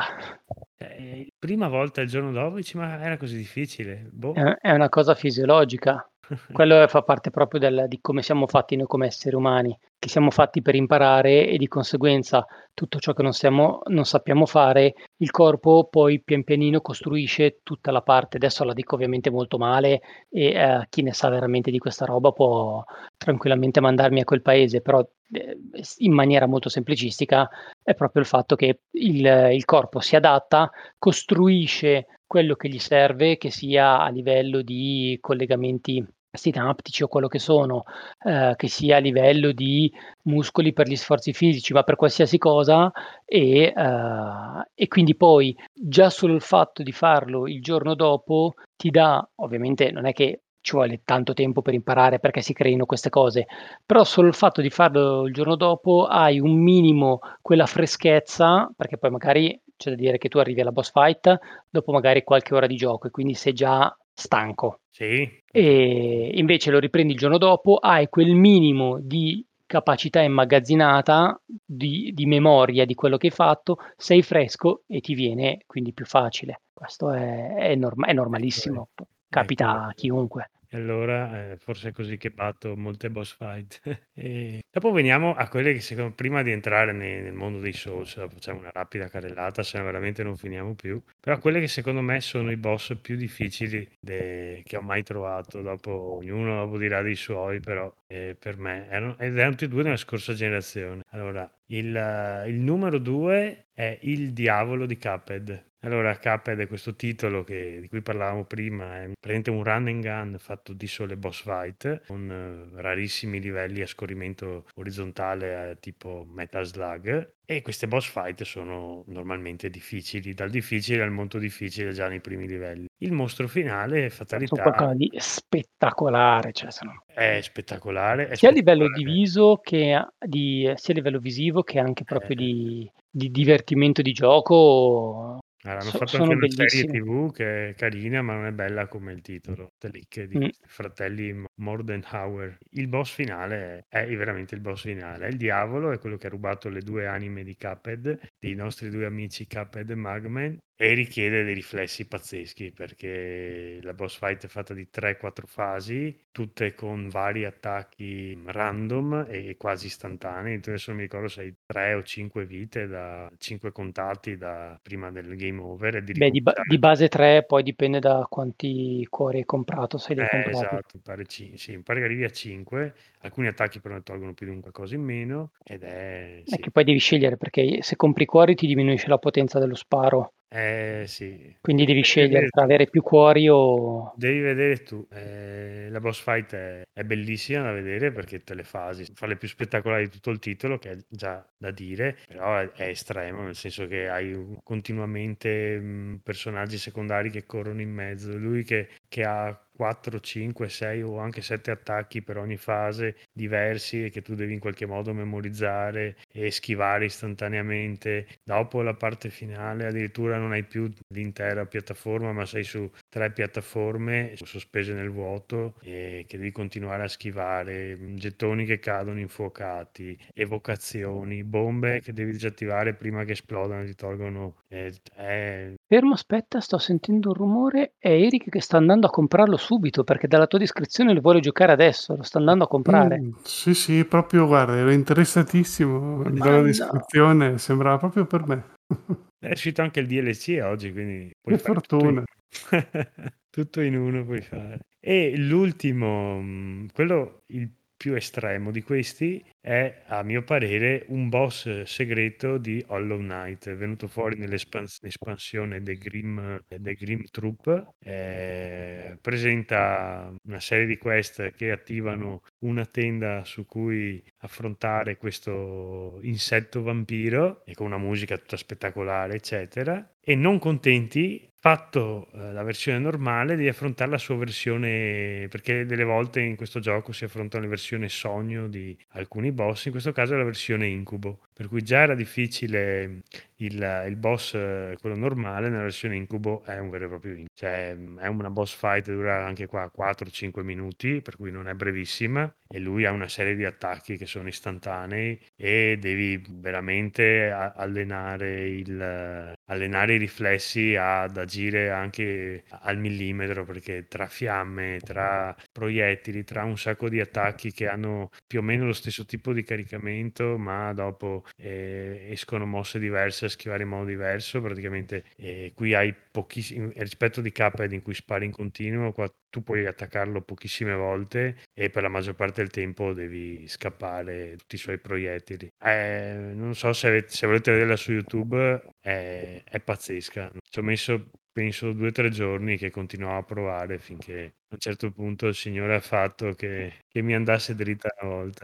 eh, prima volta il giorno dopo dici ma era così difficile? Boh. è una cosa fisiologica. Quello fa parte proprio del- di come siamo fatti noi come esseri umani, che siamo fatti per imparare e di conseguenza tutto ciò che non, siamo- non sappiamo fare, il corpo poi pian pianino costruisce tutta la parte. Adesso la dico ovviamente molto male e eh, chi ne sa veramente di questa roba può tranquillamente mandarmi a quel paese, però eh, in maniera molto semplicistica è proprio il fatto che il, il corpo si adatta, costruisce quello che gli serve, che sia a livello di collegamenti sinaptici o quello che sono, eh, che sia a livello di muscoli per gli sforzi fisici, ma per qualsiasi cosa e, eh, e quindi poi già solo il fatto di farlo il giorno dopo ti dà, ovviamente non è che ci vuole tanto tempo per imparare perché si creino queste cose, però solo il fatto di farlo il giorno dopo hai un minimo quella freschezza, perché poi magari c'è da dire che tu arrivi alla boss fight dopo magari qualche ora di gioco e quindi sei già stanco. Sì, E invece lo riprendi il giorno dopo, hai quel minimo di capacità immagazzinata, di, di memoria di quello che hai fatto, sei fresco e ti viene quindi più facile. Questo è, è norma- è normalissimo, capita a chiunque. E allora eh, forse è così che batto molte boss fight. [laughs] E dopo veniamo a quelle che secondo prima di entrare ne- nel mondo dei Souls, facciamo una rapida carrellata, se no veramente non finiamo più. Però quelle che secondo me sono i boss più difficili de- che ho mai trovato. Dopo ognuno dopo dirà dei suoi, però eh, per me erano, ed erano tutti e due nella scorsa generazione. Allora, il, il numero due è Il Diavolo di Cuphead. Allora, Cuphead è questo titolo che- di cui parlavamo prima, è praticamente un run and gun fatto di sole boss fight, con eh, rarissimi livelli a scorrimento orizzontale eh, tipo Metal Slug. E queste boss fight sono normalmente difficili, dal difficile al molto difficile già nei primi livelli. Il mostro finale, Sono fatalità, qualcosa di spettacolare, cioè sono- è spettacolare. è sia a livello spettacolare. viso che a, di, sia a livello visivo che anche proprio di, di divertimento di gioco. Hanno So- fatto anche una serie. TV che è carina, ma non è bella come il titolo. Leak di Mm. fratelli Mordenhauer. Il boss finale è, è veramente il boss finale. È il diavolo, è quello che ha rubato le due anime di Cuphead, dei nostri due amici Cuphead e Magman. E richiede dei riflessi pazzeschi perché la boss fight è fatta di 3-4 fasi, tutte con vari attacchi random e quasi istantanei. Adesso non mi ricordo se hai 3 o 5 vite da 5 contatti da prima del game over. Di, Beh, di, ba- di, base 3, poi dipende da quanti cuori hai comprato, se li hai eh, comprati. Esatto, pare, c- sì, pare che arrivi a 5. Alcuni attacchi però ne tolgono più di un qualcosa in meno ed è... Sì. È che poi devi scegliere perché se compri cuori ti diminuisce la potenza dello sparo. Eh sì. Quindi devi, devi scegliere tra avere più cuori o... Devi vedere tu. Eh, la boss fight è, è, bellissima da vedere perché tutte le fasi fa le più spettacolari di tutto il titolo, che è già da dire, però è, è estremo, nel senso che hai continuamente mh, personaggi secondari che corrono in mezzo. Lui che, che ha 4, 5, 6 o anche 7 attacchi per ogni fase diversi e che tu devi in qualche modo memorizzare e schivare istantaneamente. Dopo la parte finale addirittura non hai più l'intera piattaforma ma sei su tre piattaforme sospese nel vuoto e che devi continuare a schivare, gettoni che cadono infuocati, evocazioni, bombe che devi disattivare prima che esplodano e ti tolgono... Eh, eh. Fermo, aspetta, sto sentendo un rumore, è Eric che sta andando a comprarlo subito perché dalla tua descrizione lo vuole giocare adesso, lo sta andando a comprare. Mm, sì, sì, proprio guarda, ero interessatissimo dalla descrizione, no. sembrava proprio per me. [laughs] È uscito anche il DLC oggi, quindi che fortuna. Tutto in... [laughs] tutto in uno puoi fare. E l'ultimo, mm, quello il più estremo di questi è, a mio parere, un boss segreto di Hollow Knight, venuto fuori nell'espansione The Grim, The Grim Troop, eh, presenta una serie di quest che attivano una tenda su cui affrontare questo insetto vampiro e con una musica tutta spettacolare, eccetera. E non contenti, fatto eh, la versione normale, devi affrontare la sua versione, perché delle volte in questo gioco si affronta la versione sogno di alcuni boss, in questo caso è la versione incubo, per cui già era difficile il, il boss, quello normale, nella versione incubo è un vero e proprio incubo, cioè è una boss fight, dura anche qua 4-5 minuti, per cui non è brevissima, e lui ha una serie di attacchi che sono istantanei e devi veramente allenare, il, allenare i riflessi ad agire anche al millimetro, perché tra fiamme, tra proiettili, tra un sacco di attacchi che hanno più o meno lo stesso tipo di caricamento, ma dopo eh, escono mosse diverse a schivare in modo diverso. Praticamente eh, qui hai pochissimi rispetto di Cuphead in cui spari in continuo, qua tu puoi attaccarlo pochissime volte e per la maggior parte del tempo devi scappare tutti i suoi proiettili. Eh, non so se, avete, se, volete vederla su YouTube, è, è pazzesca. Ci ho messo penso due o tre giorni che continuavo a provare finché a un certo punto il Signore ha fatto che, che mi andasse dritta una volta.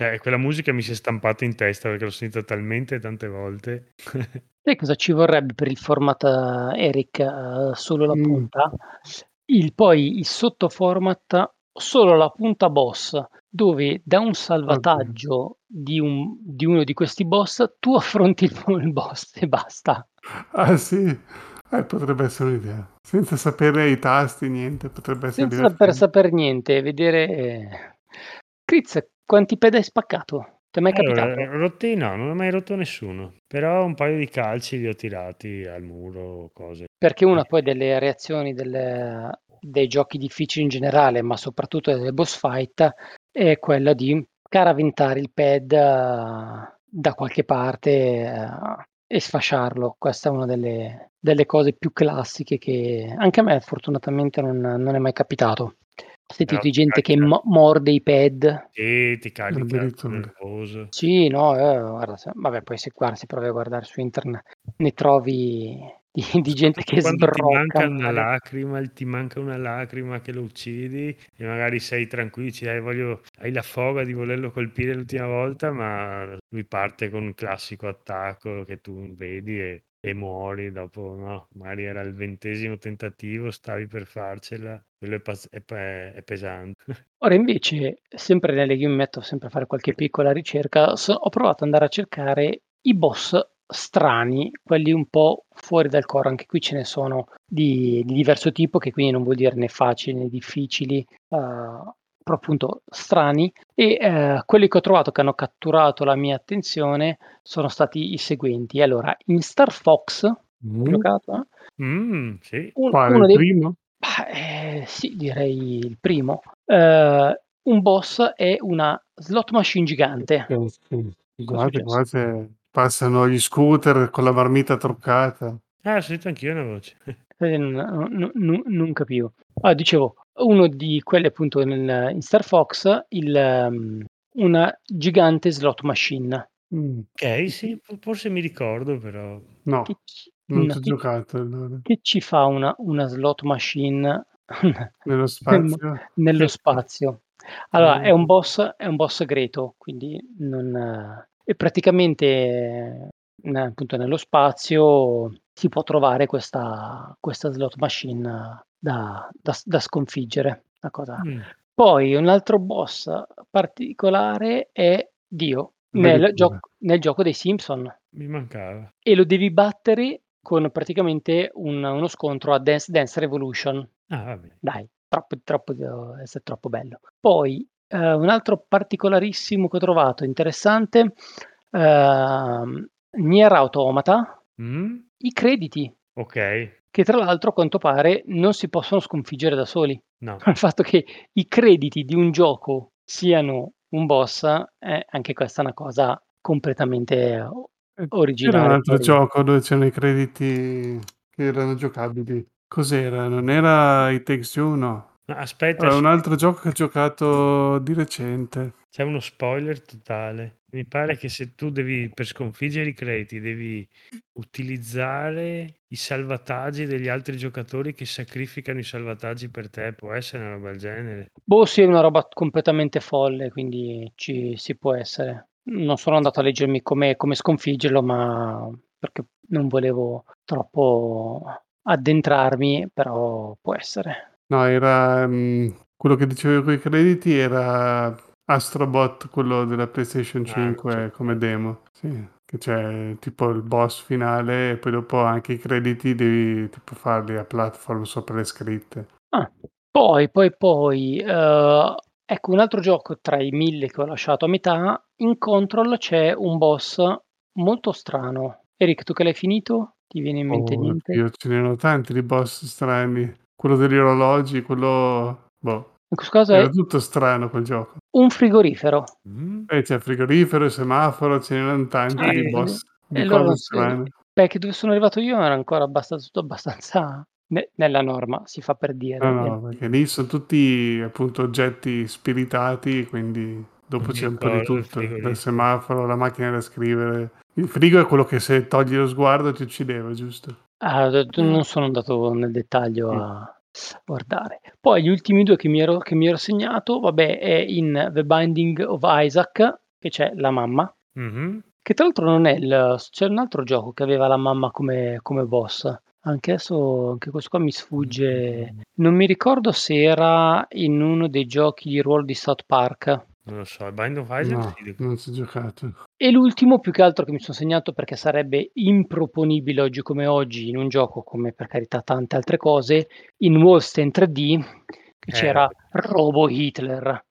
Eh, quella musica mi si è stampata in testa perché l'ho sentita talmente tante volte. [laughs] Sai cosa ci vorrebbe per il format eh, Eric uh, solo la Mm. punta? Il, poi il sottoformat solo la punta boss, dove da un salvataggio di, un- di uno di questi boss tu affronti il, il boss e basta. Ah sì, eh, potrebbe essere un'idea. Senza sapere i tasti, niente, potrebbe essere Senza per divertente. saper niente, vedere... eh. Chris, quanti ped hai spaccato? Ti è mai Allora, capitato? rotti no, non ho mai rotto nessuno, però un paio di calci li ho tirati al muro, cose. Perché una poi delle reazioni delle- dei giochi difficili in generale, ma soprattutto delle boss fight, è quella di caraventare il pad eh, da qualche parte eh, e sfasciarlo. Questa è una delle, delle cose più classiche che anche a me fortunatamente non, non è mai capitato. Sentito di gente che mo- morde i pad. Sì, ti carica nervoso. Sì, no, eh, guarda, se- vabbè, poi se, guarda, se provi a guardare su internet ne trovi di, di gente che Quando ti manca sbrocca. una lacrima, ti manca una lacrima che lo uccidi e magari sei tranquillo, dici, "Dai, voglio- hai la foga di volerlo colpire l'ultima volta, ma lui parte con un classico attacco che tu vedi e, e muori dopo, no, magari era il ventesimo tentativo, stavi per farcela, quello è, paz- è pe- è pesante. [laughs] Ora invece, sempre nelle mi metto sempre a fare qualche piccola ricerca, so- ho provato ad andare a cercare i boss strani, quelli un po' fuori dal core, anche qui ce ne sono di, di diverso tipo, che quindi non vuol dire né facili né difficili, eh, però appunto strani, e eh, quelli che ho trovato che hanno catturato la mia attenzione sono stati i seguenti. Allora, in Star Fox Mm. Giocato? eh? Mm, sì. Un- Quale, uno il dei primo? Bah, eh, sì, direi il primo. Eh, un boss è una slot machine gigante. Successo? guardate, passano gli scooter con la marmita truccata. Ah, ho sentito anch'io una voce. Eh, non, non- non- non capivo. Ah, dicevo, uno di quelli appunto nel- in Star Fox, il, ehm, una gigante slot machine. Mm. Ok, sì, fo- forse mi ricordo, però. No, Che ci, non ci ho giocato allora. che ci fa una, una slot machine [laughs] Nello spazio? nello spazio? Allora, è un boss, è un boss greto, quindi non, eh, e praticamente eh, appunto nello spazio si può trovare questa, questa slot machine da, da- da sconfiggere. Una cosa. Mm. Poi un altro boss particolare è Dio nel, gioco nel gioco dei Simpson Mi mancava. e lo devi battere con praticamente un- uno scontro a Dance Dance Revolution. Ah, vabbè. Dai, troppo, troppo, essere troppo bello. Poi eh, un altro particolarissimo che ho trovato interessante, ehm, Nier Automata, Mm? I crediti, Ok, che tra l'altro a quanto pare non si possono sconfiggere da soli. no. [laughs] Il fatto che i crediti di un gioco siano un boss, è anche questa una cosa completamente Eh, originale. C'era un altro gioco dove c'erano i crediti che erano giocabili. Cos'era? Non era i Takes Two? No. Aspetta, Era un altro gioco che ho giocato di recente. c'è uno spoiler totale. Mi pare che se tu devi, per sconfiggere i crediti, devi utilizzare i salvataggi degli altri giocatori che sacrificano i salvataggi per te. Può essere una roba del genere. Boh, sì, è una roba completamente folle, quindi ci si può essere. Non sono andato a leggermi come, come sconfiggerlo, ma perché non volevo troppo addentrarmi, però può essere. No, era mm, quello che dicevo con i crediti era Astrobot, quello della PlayStation Ah, 5 certo. come demo. Sì, che c'è tipo il boss finale e poi dopo anche i crediti devi tipo farli a platform sopra le scritte. Ah, poi, poi, poi, eh, ecco un altro gioco tra i mille che ho lasciato a metà. In Control c'è un boss molto strano. Eric, tu che l'hai finito? Ti viene in mente Oh, niente? oddio, ce n'erano tanti di boss strani. Quello degli orologi, quello... Boh, questo caso è era tutto strano quel gioco. un frigorifero. Mm? E c'è frigorifero, il semaforo, ce n'erano tanti Ah, di boss, di E allora strane. perché dove sono arrivato io era ancora abbastanza, tutto abbastanza ne- nella norma, si fa per dire. No, no, perché lì sono tutti appunto oggetti spiritati, quindi dopo c'è un po' di il tutto, frigorifero. semaforo, la macchina da scrivere. Il frigo è quello che se togli lo sguardo ti uccideva, giusto? Ah, d- d- non sono andato nel dettaglio Mm. a guardare. Poi gli ultimi due che mi ero, che mi ero segnato, vabbè, è in The Binding of Isaac, che c'è la mamma, Mhm. che tra l'altro non è il... c'è un altro gioco che aveva la mamma come, come boss. Anche adesso, anche questo qua mi sfugge. Non mi ricordo se era in uno dei giochi di ruolo di South Park. Non lo so, il Bind of Isaac No, sì, non si è giocato. E l'ultimo, più che altro, che mi sono segnato perché sarebbe improponibile oggi come oggi in un gioco come per carità tante altre cose, in Wolfenstein 3D, che Eh, c'era. Robo Hitler.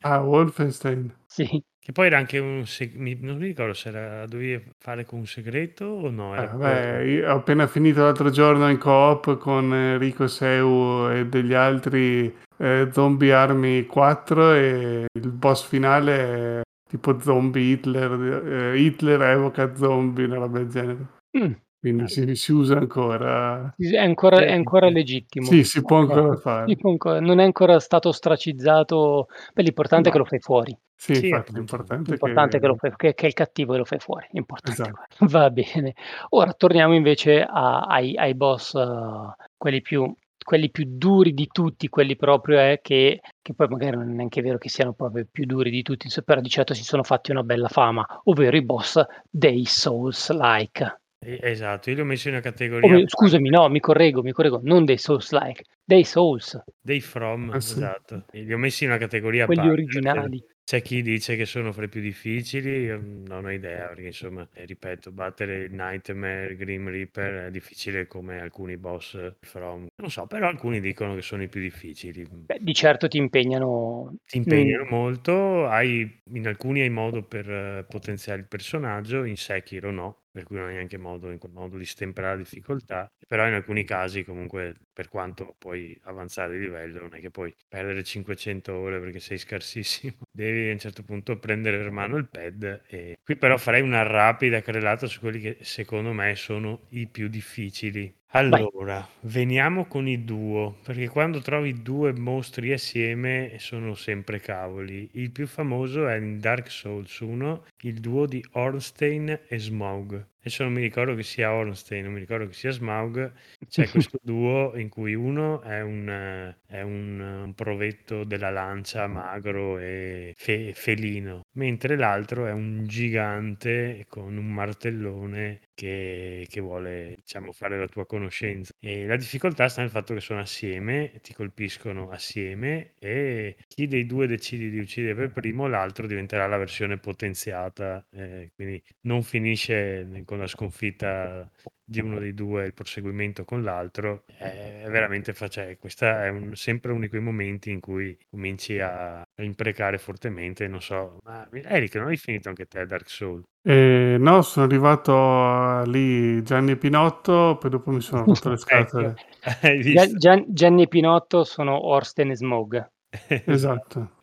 Ah, Wolfenstein. Sì, Che poi era anche un seg- mi- non mi ricordo se era, dovevi fare con un segreto o no. Eh, vabbè, io ho appena finito l'altro giorno in coop con Enrico Seu e degli altri eh, Zombie Army 4 e il boss finale è tipo zombie Hitler, eh, Hitler evoca zombie, una roba del genere. Mm, Quindi si, si usa ancora. è ancora, è Sì, ancora legittimo. Sì, si può ancora fare. Si può ancora- non è ancora stato ostracizzato. Beh, l'importante è che No. lo fai fuori. Sì, Sì, infatti l'importante è L'importante è che, che... lo fai, che, che è il cattivo e lo fai fuori. Importante. Esatto. Va bene. Ora torniamo invece a- ai, ai boss, eh, quelli, più, quelli più duri di tutti, quelli proprio eh, che, che poi magari non è neanche vero che siano proprio più duri di tutti, però di certo si sono fatti una bella fama, ovvero i boss dei Souls-like. Esatto, io li ho messi in una categoria mi- scusami, no, mi correggo, mi correggo, non dei Souls-like, dei Souls, dei From, Ah, sì. esatto. E li ho messi in una categoria quelli parte, originali. C'è chi dice che sono fra i più difficili, io non ho idea, perché insomma, eh, ripeto, battere Nightmare, Grim Reaper è difficile come alcuni boss From. Non so, però alcuni dicono che sono i più difficili. Beh, di certo ti impegnano. Ti impegnano mm. molto, hai, in alcuni hai modo per uh, potenziare il personaggio, in Sekiro no per cui non hai neanche modo, in quel modo di stemperare la difficoltà, però in alcuni casi comunque per quanto puoi avanzare di livello non è che puoi perdere 500 ore perché sei scarsissimo, [laughs] devi a un certo punto prendere per mano il pad e qui però farei una rapida carrellata su quelli che secondo me sono i più difficili allora, veniamo con i duo, perché quando trovi due mostri assieme sono sempre cavoli. Il più famoso è in Dark Souls 1, il duo di Ornstein e Smaug. Adesso non mi ricordo che sia Ornstein, non mi ricordo che sia Smaug. C'è [laughs] questo duo in cui uno è un, è un, un provetto della lancia magro e fe- felino, mentre l'altro è un gigante con un martellone che, che vuole diciamo, fare la tua conoscenza. E la difficoltà sta nel fatto che sono assieme, ti colpiscono assieme e chi dei due decidi di uccidere per primo, l'altro diventerà la versione potenziata, eh, quindi non finisce con la sconfitta di uno dei due, il proseguimento con l'altro, è veramente facile. Questo è un, sempre uno di quei momenti in cui cominci a, imprecare fortemente. Non so, ma Eric, non hai finito anche te Dark Souls? Eh, no, sono arrivato lì Gianni Pinotto, poi dopo mi sono rotto le [laughs] scatole. ecco. [laughs] Gian, Gianni Pinotto sono Orsten e Smog. esatto.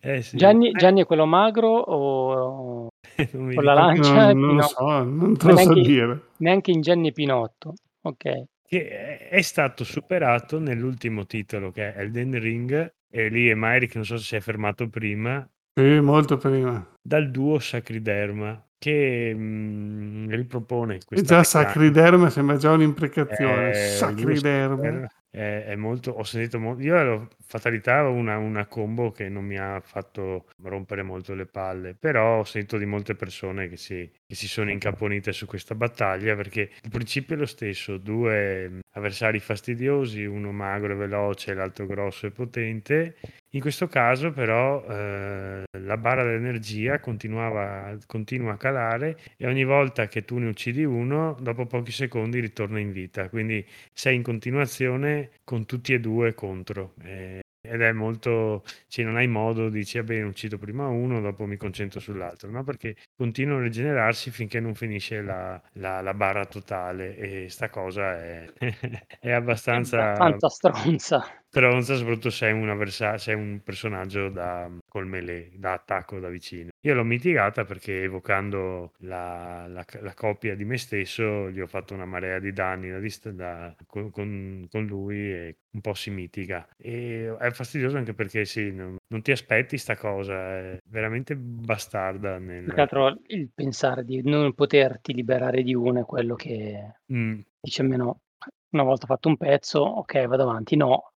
Eh sì. Gianni, Gianni, è quello magro o [laughs] con la lancia? Non, non lo so, non te lo so dire. Neanche in Gianni Pinotto, ok. Che è stato superato nell'ultimo titolo che è Elden Ring, e lì è Myrick, non so se si è fermato prima. Sì, molto prima. Dal duo Sacriderma che mh, mm, ripropone questa già Sacriderma sembra già un'imprecazione. Eh, Sacriderma è, è molto, ho sentito molto, io ero fatalità una, una combo che non mi ha fatto rompere molto le palle, però ho sentito di molte persone che si, che si sono incaponite su questa battaglia perché il principio è lo stesso, due avversari fastidiosi, uno magro e veloce, l'altro grosso e potente. In questo caso però eh, la barra dell'energia continuava, continua a calare e ogni volta che tu ne uccidi uno, dopo pochi secondi ritorna in vita, quindi sei in continuazione con tutti e due contro. Eh, ed è molto, cioè non hai modo, dici, bene, uccido prima uno, dopo mi concentro sull'altro, no? Perché continuano a rigenerarsi finché non finisce la, la, la barra totale e sta cosa è, [laughs] è abbastanza... Tanta stronza. Stronza, soprattutto se è un, avversario, se è un personaggio da, col melee, da attacco da vicino. Io l'ho mitigata perché evocando la, la, la coppia di me stesso gli ho fatto una marea di danni da, da, con, con, con, lui e un po' si mitiga. E è fastidioso anche perché sì, non, non ti aspetti sta cosa, è veramente bastarda. Nel... Più altro il pensare di non poterti liberare di uno è quello che mm. dice meno. Una volta fatto un pezzo, ok, vado avanti. No,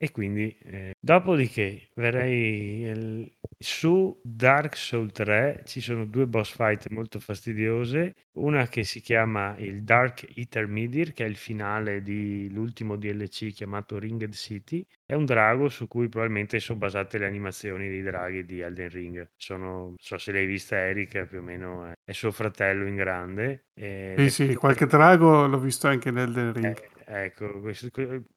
e quindi, eh, dopodiché, verrei il- su Dark Souls 3 ci sono due boss fight molto fastidiose, una che si chiama il Dark Intermediate, che è il finale dell'ultimo DLC chiamato Ringed City, è un drago su cui probabilmente sono basate le animazioni dei draghi di Elden Ring. Sono, non so se l'hai vista Eric, più o meno è, è suo fratello in grande. Sì, sì, qualche drago l'ho visto anche in Elden Ring. Eh, Ecco, questo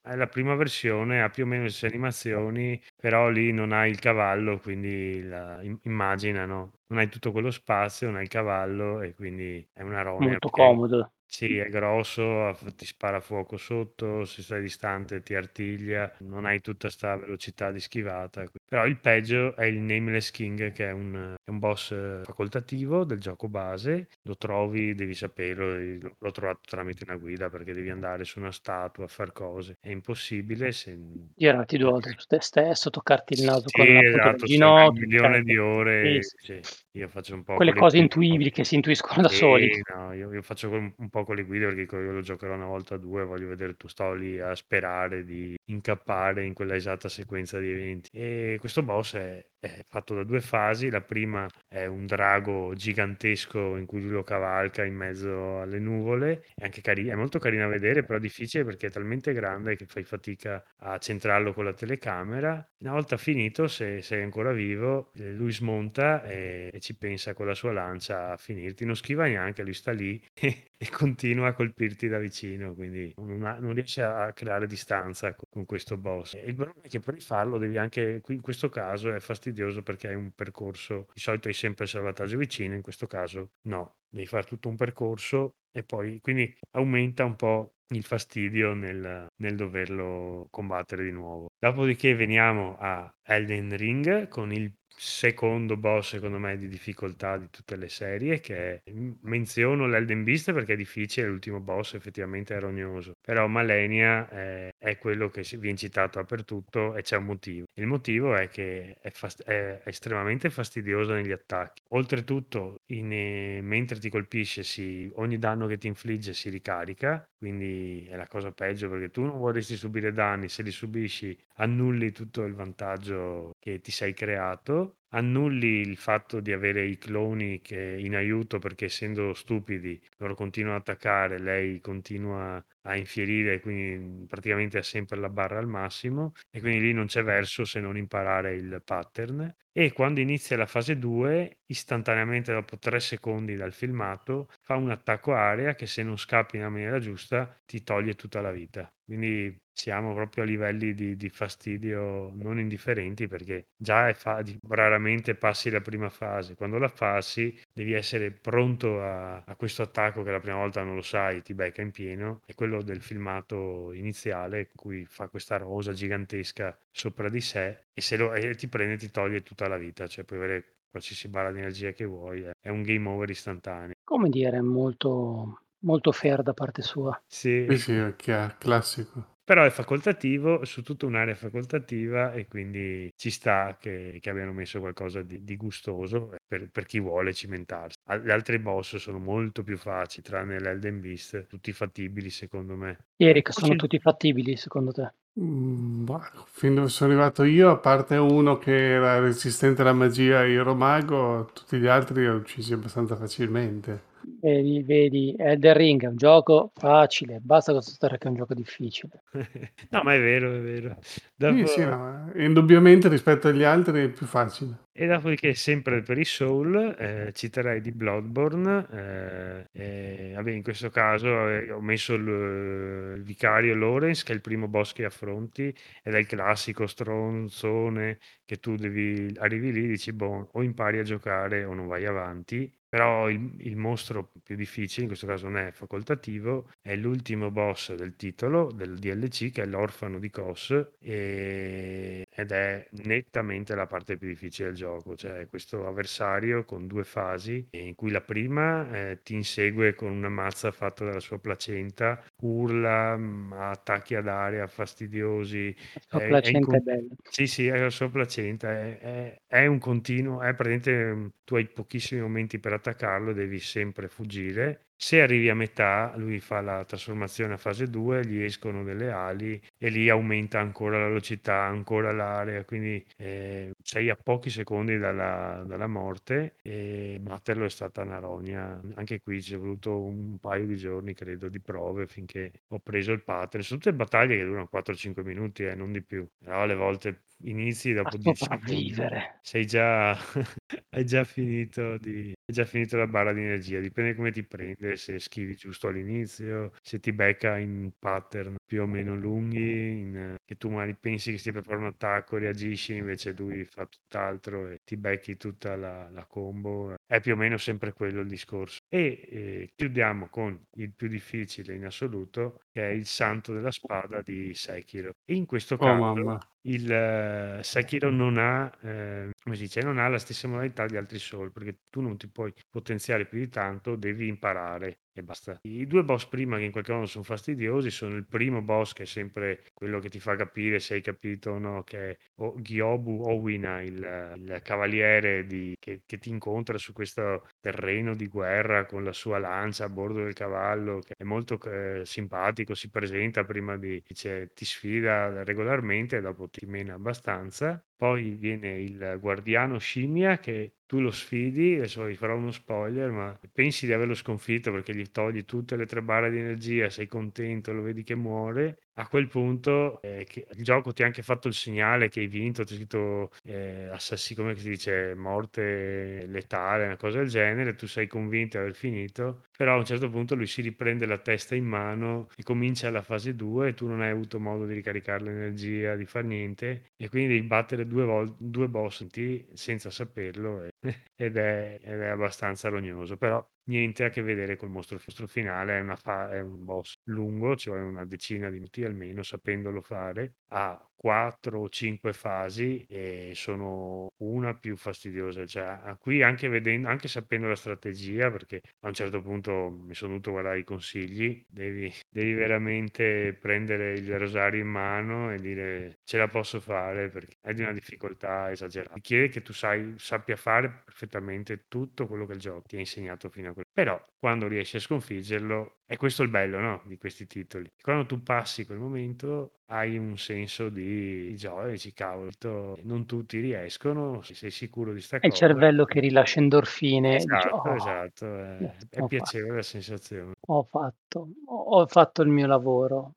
è la prima versione, ha più o meno le stesse animazioni, però lì non hai il cavallo, quindi la, immagina, no? Non hai tutto quello spazio, non hai il cavallo e quindi è una roba. Molto comodo. Sì, è grosso, ti spara fuoco sotto, se stai distante ti artiglia, non hai tutta questa velocità di schivata. Però il peggio è il Nameless King, che è un, è un boss eh, facoltativo del gioco base. Lo trovi, devi saperlo, l'ho trovato tramite una guida perché devi andare su una statua a fare cose. È impossibile se... Girarti due volte su te stesso, toccarti il naso sì, con la esatto, ginocchio. Un milione di ore. Sì, sì. Io faccio un po' quelle cose intuibili che si intuiscono da sì, soli. No, io, io, faccio un, un, po' con le guide perché io lo giocherò una volta o due, voglio vedere tu sto lì a sperare di incappare in quella esatta sequenza di eventi. E questo boss è è fatto da due fasi. La prima è un drago gigantesco in cui lui lo cavalca in mezzo alle nuvole. È anche carino, è molto carino a vedere, però difficile perché è talmente grande che fai fatica a centrarlo con la telecamera. Una volta finito, se sei ancora vivo, eh, lui smonta e, e ci pensa con la sua lancia a finirti. Non schiva neanche, lui sta lì e, [laughs] e continua a colpirti da vicino, quindi non, ha, non riesce a creare distanza con, con questo boss. E il problema è che per rifarlo devi anche, in questo caso è fastidioso perché hai un percorso, di solito hai sempre il salvataggio vicino, in questo caso no, devi fare tutto un percorso e poi quindi aumenta un po' il fastidio nel, nel doverlo combattere di nuovo. Dopodiché veniamo a Elden Ring con il secondo boss secondo me di difficoltà di tutte le serie che è, menziono l'Elden Beast perché è difficile l'ultimo boss effettivamente è rognoso. Però Malenia è, è quello che viene citato dappertutto e c'è un motivo. Il motivo è che è, fast- è estremamente fastidioso negli attacchi. Oltretutto in, eh, mentre ti colpisce si, ogni danno che ti infligge si ricarica quindi è la cosa peggio perché tu non vorresti subire danni se li subisci annulli tutto il vantaggio che ti sei creato, annulli il fatto di avere i cloni che in aiuto perché essendo stupidi loro continuano ad attaccare, lei continua a infierire, quindi praticamente ha sempre la barra al massimo e quindi lì non c'è verso se non imparare il pattern. E quando inizia la fase 2, istantaneamente dopo 3 secondi dal filmato, fa un attacco area che se non scappi nella maniera giusta ti toglie tutta la vita. Quindi siamo proprio a livelli di, di fastidio non indifferenti perché già è fa- raramente passi la prima fase. Quando la passi devi essere pronto a, a questo attacco che la prima volta non lo sai, ti becca in pieno. È quello del filmato iniziale in cui fa questa rosa gigantesca sopra di sé e se lo, e ti prende ti toglie tutta la vita, cioè puoi avere qualsiasi barra di energia che vuoi, è un game over istantaneo. Come dire, molto, molto fair da parte sua. Sì, Sì, sì, è chiaro, classico. però è facoltativo, su tutta un'area facoltativa e quindi ci sta che, che abbiano messo qualcosa di, di gustoso per, per chi vuole cimentarsi. Gli altri boss sono molto più facili, tranne l'Elden Beast, tutti fattibili secondo me. Eric, sono tutti fattibili secondo te? Mm, bah, fin dove sono arrivato io, a parte uno che era resistente alla magia e Iro Mago, tutti gli altri li ho uccisi abbastanza facilmente. Vedi, vedi, Elden Ring è un gioco facile, basta constatare che è un gioco difficile. [laughs] No, ma è vero, è vero. Sì, Dopo- sì, no, eh, indubbiamente rispetto agli altri è più facile. E dopodiché, sempre per i Soul, eh, citerei di Bloodborne. eh, eh, vabbè, in questo caso eh, ho messo il, il vicario Lawrence, che è il primo boss che affronti, ed è il classico stronzone che tu devi, arrivi lì e dici, boh, o impari a giocare o non vai avanti. Però il, il mostro più difficile, in questo caso non è facoltativo, è l'ultimo boss del titolo, del DLC, che è l'orfano di Kos, e- ed è nettamente la parte più difficile del gioco. Cioè, questo avversario con due fasi, in cui la prima eh, ti insegue con una mazza fatta dalla sua placenta, urla, ha attacchi ad aria fastidiosi. La sua è- è in placenta è bella. sì, sì, è la sua placenta, è, è- un continuo, è praticamente mm, tu hai pochissimi momenti per attaccarlo, devi sempre fuggire. Se arrivi a metà, lui fa la trasformazione a fase 2, gli escono delle ali e lì aumenta ancora la velocità, ancora l'area, quindi eh, sei a pochi secondi dalla, dalla morte e batterlo è stata una rogna. Anche qui ci è voluto un paio di giorni, credo, di prove finché ho preso il pattern. Sono tutte battaglie che durano 4-5 minuti, eh, non di più. Però alle volte inizi dopo [laughs] 10 secondi sopravvivere. sei già [laughs] hai già finito di hai già finito la barra di energia dipende come ti prende se schivi giusto all'inizio se ti becca in pattern più o meno lunghi in- che tu magari pensi che stia per fare un attacco reagisci invece lui fa tutt'altro e ti becchi tutta la, la combo è più o meno sempre quello il discorso e eh, chiudiamo con il più difficile in assoluto che è il santo della spada di Sekiro e in questo Oh caso mamma. il eh, Sekiro non ha, eh, come si dice, non ha la stessa modalità di altri Soul, perché tu non ti puoi potenziare più di tanto, devi imparare e basta. I due boss prima che in qualche modo sono fastidiosi sono il primo boss che è sempre quello che ti fa capire se hai capito o no, che è o- Gyobu Owina, il, il cavaliere di- che, che ti incontra su questo terreno di guerra con la sua lancia a bordo del cavallo, che è molto eh, simpatico, si presenta prima di, dice, ti sfida regolarmente e dopo ti mena abbastanza. Poi viene il guardiano scimmia che tu lo sfidi, adesso vi farò uno spoiler, ma pensi di averlo sconfitto perché gli togli tutte le tre barre di energia, sei contento, lo vedi che muore, a quel punto eh, il gioco ti ha anche fatto il segnale che hai vinto, ti ha scritto eh, assassi, come si dice, morte letale, una cosa del genere, tu sei convinto di aver finito, però a un certo punto lui si riprende la testa in mano e comincia la fase 2 e tu non hai avuto modo di ricaricare l'energia, di fare niente e quindi devi battere due, vol- due boss senza saperlo ed è, ed è abbastanza rognoso, però niente a che vedere col mostro, il mostro finale, è, fa- è un boss lungo, cioè una decina di minuti almeno, sapendolo fare, ha quattro o cinque fasi e sono una più fastidiosa, cioè qui anche vedendo, anche sapendo la strategia, perché a un certo punto mi sono dovuto guardare i consigli, devi, devi veramente prendere il rosario in mano e dire ce la posso fare perché è di una difficoltà esagerata. Ti chiede che tu sai, sappia fare perfettamente tutto quello che il gioco ti ha insegnato fino a quel però quando riesci a sconfiggerlo, è questo il bello, no? Di questi titoli. Quando tu passi quel momento hai un senso di gioia, dici cavolo, non tutti riescono, sei sicuro di sta È il cervello che rilascia endorfine. Esatto, "Oh, esatto, è, è piacevole la sensazione. Ho fatto, ho fatto il mio lavoro.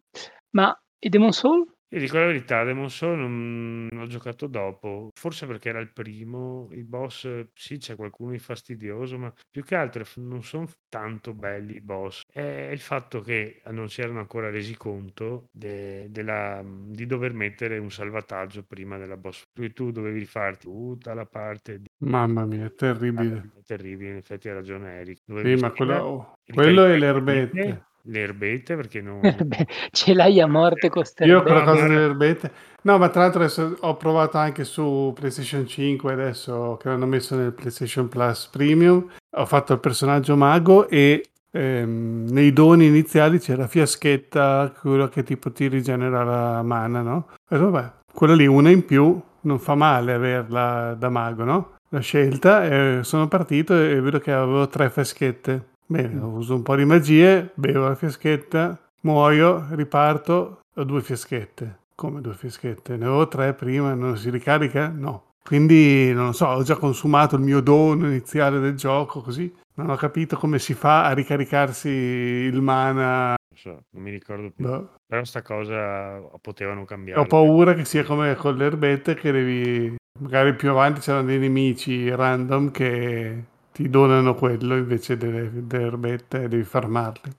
Ma i Demon Soul? Io dico la verità, Demon Soul non non ho giocato dopo, forse perché era il primo, i boss sì, c'è qualcuno di fastidioso, ma più che altro non son f tanto belli i boss. È il fatto che non si erano ancora resi conto de della di dover mettere un salvataggio prima della boss. Quindi tu dovevi farti tutta la parte di Mamma mia, è terribile. è terribile, in effetti ha ragione Eric. Sì, Dovevi ma quello, quello e le ricaricare le erbette. perché non [laughs] ce l'hai a morte con ste Io quella cosa delle no. erbette. No, ma tra l'altro adesso ho provato anche su PlayStation 5 adesso che l'hanno messo nel PlayStation Plus Premium. Ho fatto il personaggio mago e ehm, nei doni iniziali c'era Fiaschetta, quello che tipo ti rigenera la mana, no? E vabbè, quella lì una in più non fa male averla da mago, no? L'ho scelta e sono partito e vedo che avevo tre fiaschette. Bene, uso un po' di magie, bevo la fiaschetta, muoio, riparto, ho due fiaschette. Come due fiaschette? Ne avevo tre prima, non si ricarica? No. Quindi, non lo so, ho già consumato il mio dono iniziale del gioco, così non ho capito come si fa a ricaricarsi il mana. Non so, non mi ricordo più. Boh. Però sta cosa potevano Ho cambiarla. paura che sia come con le erbette che devi... Magari più avanti c'erano dei nemici random che ti donano quello invece delle, delle erbette e devi farmarli.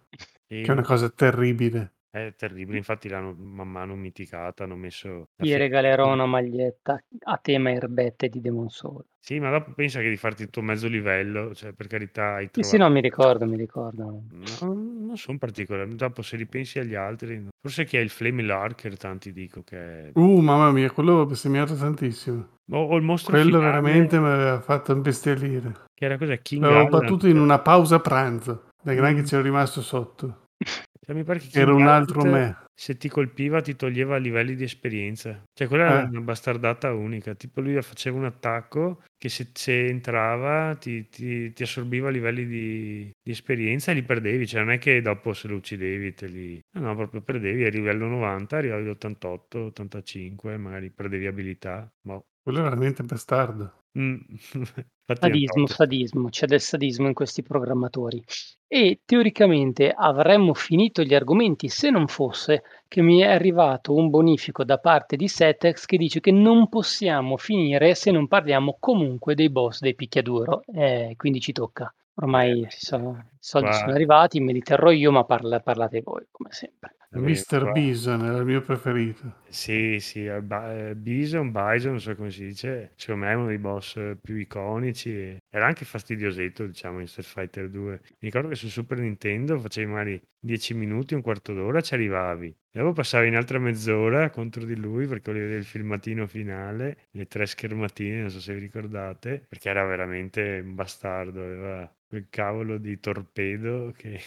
E Che è una cosa terribile. È terribile, infatti l'hanno man mano miticata, hanno messo la Ti fi- regalerò una maglietta a tema erbette di Demon Soul. Sì, ma dopo pensa che di farti tutto mezzo livello, cioè per carità hai Sì, sì, trovato... no, mi ricordo, mi ricordo. No, non sono particolari. Dopo se ripensi agli altri, no. forse chi è il Flame Larker, tanti dico che è... Uh, mamma mia, quello ho bestemmiato tantissimo. O, o il mostro Quello finale, veramente mi aveva fatto imbestialire. che era cos'è? King L'avevo battuto in una pausa pranzo. Dai gran Mm. che c'ero rimasto sotto. [laughs] Cioè, mi pare che Era un altro me. se ti colpiva ti toglieva livelli di esperienza. Cioè, quella era Eh. una bastardata unica. Tipo, lui faceva un attacco che se, se entrava ti, ti- ti assorbiva livelli di, di esperienza e li perdevi. Cioè, non è che dopo se lo uccidevi te li... No, no, proprio perdevi. A livello 90, arrivavi all'88, 85, magari perdevi abilità. Boh. Quello è veramente bastardo. Mm. [laughs] Infatti, Sadismo, sadismo, c'è del sadismo in questi programmatori. E teoricamente avremmo finito gli argomenti se non fosse che mi è arrivato un bonifico da parte di Setex che dice che non possiamo finire se non parliamo comunque dei boss dei picchiaduro. Eh, quindi ci tocca. Ormai Eh, si i soldi qua- sono arrivati, me li terrò io, ma parla- parlate voi, come sempre. vabbè, Mr. qua- Bison era il mio preferito. Sì, sì, eh, Ba- eh, Bison, Bison, non so come si dice, secondo me è uno dei boss eh, più iconici. Era anche fastidiosetto, diciamo, in Street Fighter 2. Mi ricordo che su Super Nintendo facevi magari 10 minuti, un quarto d'ora, ci arrivavi. E dopo passavi un'altra mezz'ora contro di lui perché volevi vedere il filmatino finale, le tre schermatine, non so se vi ricordate, perché era veramente un bastardo, aveva quel cavolo di torpedo che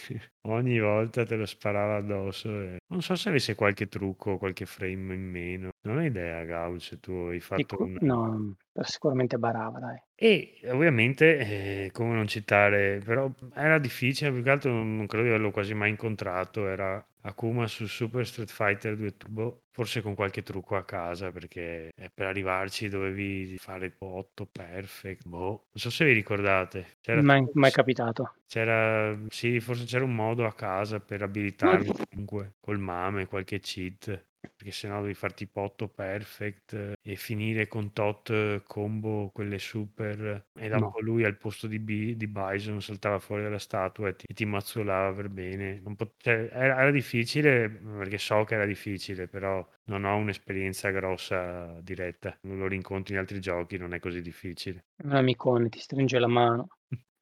ogni volta te lo sparava addosso. e Non so se avesse qualche trucco, qualche frame in meno. Non ho idea, Gaul, se tu hai fatto Sicu- un... no, però sicuramente barava, dai. E ovviamente, eh, come non citare, però era difficile, più che altro non, non credo di averlo quasi mai incontrato, era Akuma su Super Street Fighter 2 Turbo, forse con qualche trucco a casa, perché eh, per arrivarci dovevi fare 8 perfect, boh, non so se vi ricordate. C'era, Mai, mai capitato. c'era, sì, forse c'era un modo a casa per abilitarlo [laughs] comunque, col mame, qualche cheat perché sennò devi fare tipo 8 perfect eh, e finire con tot eh, combo quelle super. E dopo No. lui al posto di, B, di Bison saltava fuori dalla statua e ti, e ti mazzolava per bene. Pot- cioè, era, era difficile perché so che era difficile però non ho un'esperienza grossa diretta. Non lo rincontri in altri giochi non è così difficile. Un amicone ti stringe la mano,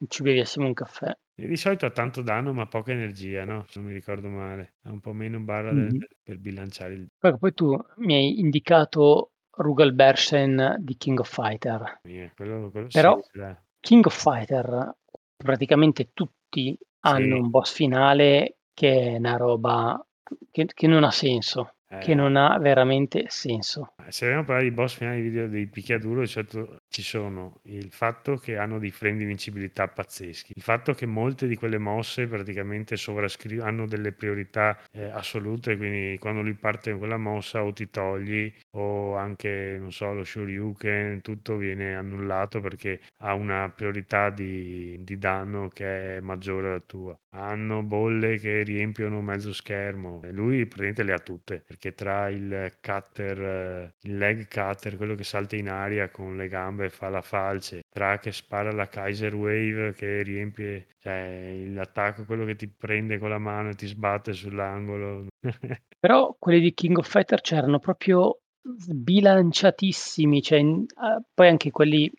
ci bevi assieme un caffè. E di solito ha tanto danno ma poca energia, no? Se non mi ricordo male. Ha un po' meno barra del- Mhm. per bilanciare il... Poi, poi tu mi hai indicato Rugal Bersen di King of Fighter. eh, Quello, quello Però dai. King of Fighter, praticamente tutti hanno un boss finale che è una roba che, che non ha senso, che Eh, non ha veramente senso. se vogliamo parlare di boss finali video dei picchiaduro, solito ci sono il fatto che hanno dei frame di invincibilità pazzeschi, il fatto che molte di quelle mosse praticamente sovrascri- hanno delle priorità eh, assolute, quindi quando lui parte con quella mossa o ti togli o anche, non so, lo Shoryuken, tutto viene annullato perché ha una priorità di, di danno che è maggiore alla tua. Hanno bolle che riempiono mezzo schermo e lui praticamente le ha tutte perché tra il cutter, eh, il leg cutter, quello che salta in aria con le gambe e fa la falce, tra che spara la Kaiser Wave che riempie, cioè l'attacco, quello che ti prende con la mano e ti sbatte sull'angolo. [laughs] Però quelli di King of Fighter c'erano proprio sbilanciatissimi, cioè, eh, poi anche quelli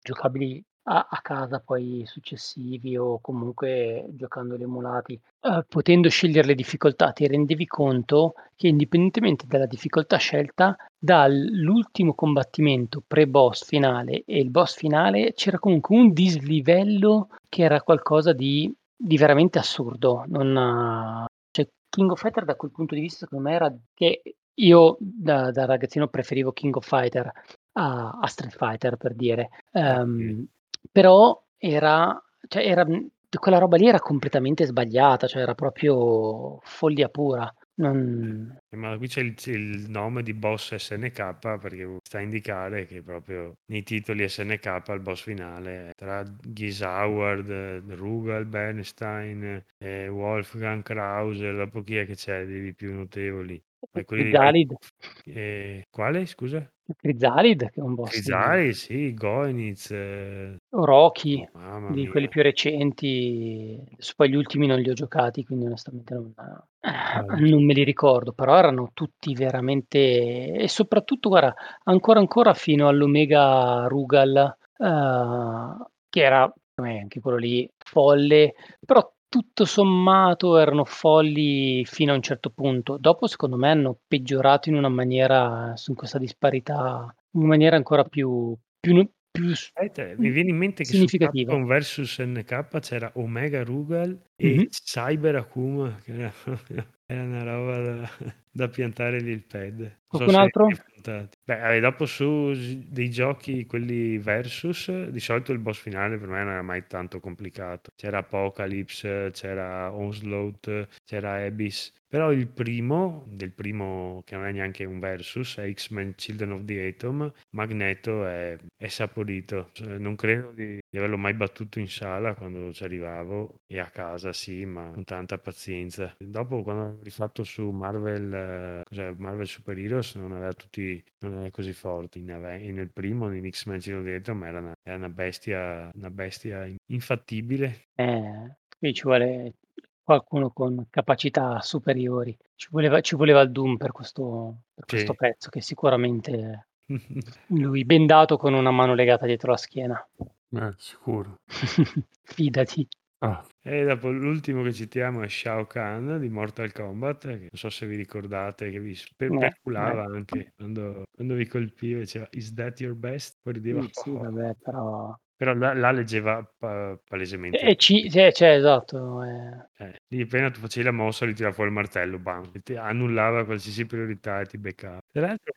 giocabili a, a casa, poi successivi o comunque giocandoli emulati, eh, potendo scegliere le difficoltà, ti rendevi conto che indipendentemente dalla difficoltà scelta, dall'ultimo combattimento pre-boss finale e il boss finale c'era comunque un dislivello che era qualcosa di, di veramente assurdo. Non, cioè, King of Fighter da quel punto di vista secondo me era che io da, da ragazzino preferivo King of Fighter a, a Street Fighter per dire, Ehm, però era, cioè era, quella roba lì era completamente sbagliata, cioè era proprio follia pura. Non... Eh, Ma qui c'è il, il nome di boss SNK perché sta a indicare che proprio nei titoli SNK il boss finale tra Gisauer, eh, Rugal, Bernstein, eh, Wolfgang Krause, dopo chi è che c'è dei più notevoli? Quelli Crizalid, eh, quale scusa? Crizalid che è un boss Crisari, sì, Goenitz, eh, Rocky, mamma di mia. quelli più recenti, adesso poi gli ultimi non li ho giocati, quindi onestamente non, non me li ricordo, però erano tutti veramente, e soprattutto, guarda, ancora ancora fino all'Omega Rugal, eh, che era anche quello lì folle, però tutto sommato erano folli fino a un certo punto. Dopo, secondo me, hanno peggiorato in una maniera, su questa disparità, in maniera ancora più, più, più Aspetta, mi viene in mente che su significativa. Capcom vs NK c'era Omega Rugal e Mhm. Cyber Akuma, che era [laughs] una roba da, da piantare lì il pad. So Qualcun se altro? Beh, eh, dopo su dei giochi, quelli versus, di solito il boss finale per me non era mai tanto complicato. C'era Apocalypse, c'era Onslaught, c'era Abyss. Però il primo, del primo che non è neanche un versus, è X-Men Children of the Atom, Magneto è, è saporito. Cioè, Non credo di, di averlo mai battuto in sala quando ci arrivavo e a casa sì, ma con tanta pazienza. Dopo quando ho rifatto su Marvel, eh, cos'è, Marvel Super Heroes non aveva tutti, non era così forte. In, nel primo, in X-Men of the Atom, era una, era una bestia, una bestia infattibile. Eh, qui ci vuole qualcuno con capacità superiori. Ci voleva, ci voleva il Doom per questo, per Sì. questo pezzo, che sicuramente [laughs] lui bendato con una mano legata dietro la schiena. Eh, sicuro. [laughs] Fidati. Ah, E dopo l'ultimo che citiamo è Shao Kahn di Mortal Kombat, che non so se vi ricordate, che vi spe- perculava eh. anche quando, quando vi colpiva, diceva Is that your best? Poi rideva. Sì, sì, vabbè, però... Però là, là leggeva pa- palesemente. E ci, cioè, cioè, esatto. eh. Eh, lì appena tu facevi la mossa, lui tirava fuori il martello, bam, ti annullava qualsiasi priorità e ti beccava. Tra l'altro,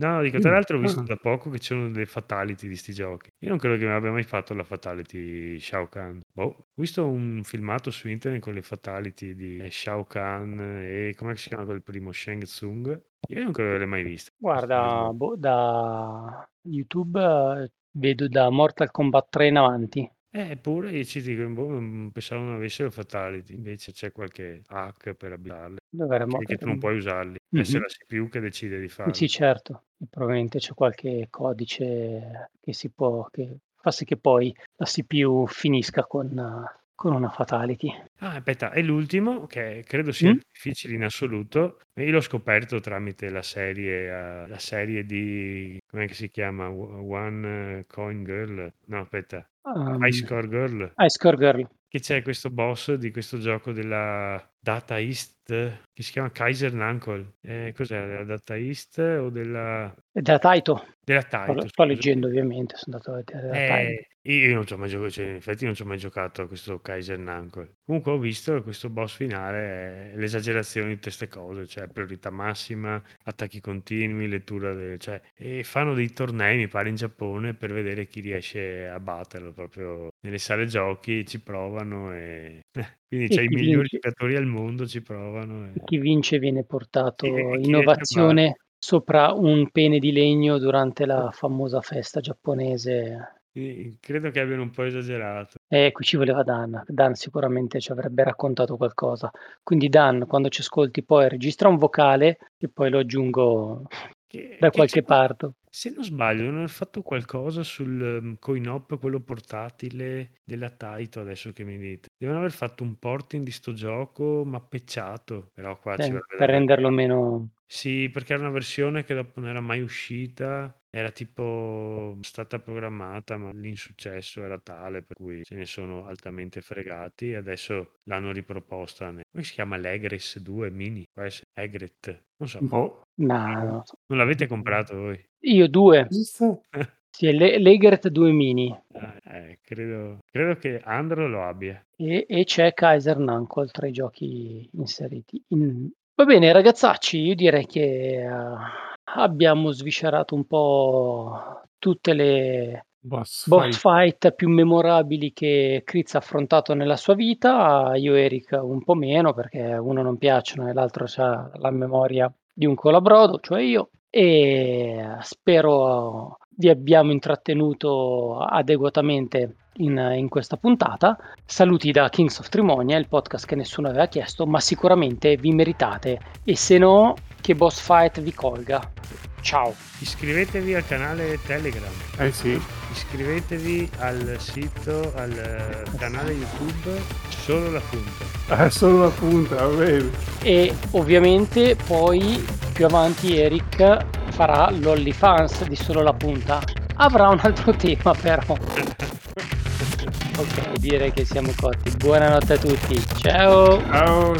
No, dico, tra Mm. l'altro ho visto Ah. da poco che c'erano delle fatality di sti giochi. Io non credo che abbia mai fatto la fatality Shao Kahn. Boh, ho visto un filmato su internet con le fatality di Shao Kahn e come si chiama quel primo Shang Tsung. Io non credo che le mai viste. Guarda, boh, da YouTube eh, vedo da Mortal Kombat 3 in avanti. Eh, Eppure io ci dico, boh, non pensavo non avessero fatality, invece c'è qualche hack per abilitarle, Dovremmo... che, che tu non puoi usarli, Mhm. essere la CPU che decide di farlo. Sì, certo. Probabilmente c'è qualche codice che si può, che fa sì che poi la CPU finisca con, con una fatality. Ah, aspetta, e l'ultimo, che credo sia Mm? difficile in assoluto, io l'ho scoperto tramite la serie, eh, la serie di, come si chiama? One Coin Girl? No, aspetta, Um, High Score Girl, Ice Core Girl. che c'è questo boss di questo gioco della Data East, che si chiama Kaiser Nankol. Eh, cos'è, della Data East o della, della Taito. della Sto, Taito? sto scusa. leggendo ovviamente, sono andato a vedere. Eh, io non ci ho mai giocato, cioè, in effetti non ci ho mai giocato a questo Kaiser Nankol. Comunque ho visto che questo boss finale è l'esagerazione di queste cose, cioè priorità massima, attacchi continui, lettura del, cioè, e fanno dei tornei, mi pare in Giappone, per vedere chi riesce a batterlo proprio nelle sale giochi, ci provano e [laughs] quindi c'è i migliori giocatori al mondo, ci provano. E- Chi vince viene portato E- e innovazione sopra un pene di legno durante la famosa festa giapponese. Quindi credo che abbiano un po' esagerato. E qui ci voleva Dan. Dan sicuramente ci avrebbe raccontato qualcosa. Quindi Dan, quando ci ascolti poi registra un vocale e poi lo aggiungo Che, da che qualche parte. Se non sbaglio, non hanno fatto qualcosa sul um, coin-op, quello portatile della Taito, adesso che mi dite. Devono aver fatto un porting di sto gioco mappecciato, però qua ci Eh, per renderlo meno... Sì, perché era una versione che dopo non era mai uscita, era tipo stata programmata, ma l'insuccesso era tale per cui se ne sono altamente fregati e adesso l'hanno riproposta. ne- Come si chiama? L'Egres 2 Mini? Può essere Egret? Non so. Boh. No, so. Non l'avete comprato voi? Io due. [laughs] Sì, è Le- Legert 2 mini. Ah, eh, credo, credo che Andro lo abbia. E, e c'è Kaiser Nankol tra i giochi inseriti. In- Va bene, ragazzacci, io direi che eh, abbiamo sviscerato un po' tutte le Boss boss fight. fight più memorabili che Chris ha affrontato nella sua vita. Io e Eric un po' meno perché uno non piacciono e l'altro ha la memoria di un colabrodo, cioè io. E spero vi abbiamo intrattenuto adeguatamente in, in questa puntata. Saluti da Kings of Trimonia, il podcast che nessuno aveva chiesto, ma sicuramente vi meritate. E se no, che boss fight vi colga. Ciao. Iscrivetevi al canale Telegram, Eh sì. iscrivetevi al sito, al eh, canale YouTube Solo la Punta. È solo la punta, va bene. E ovviamente poi più avanti Eric farà l'OnlyFans di solo la punta avrà un altro tema però. [laughs] ok, direi che siamo cotti. Buonanotte a tutti. Ciao. Ciao.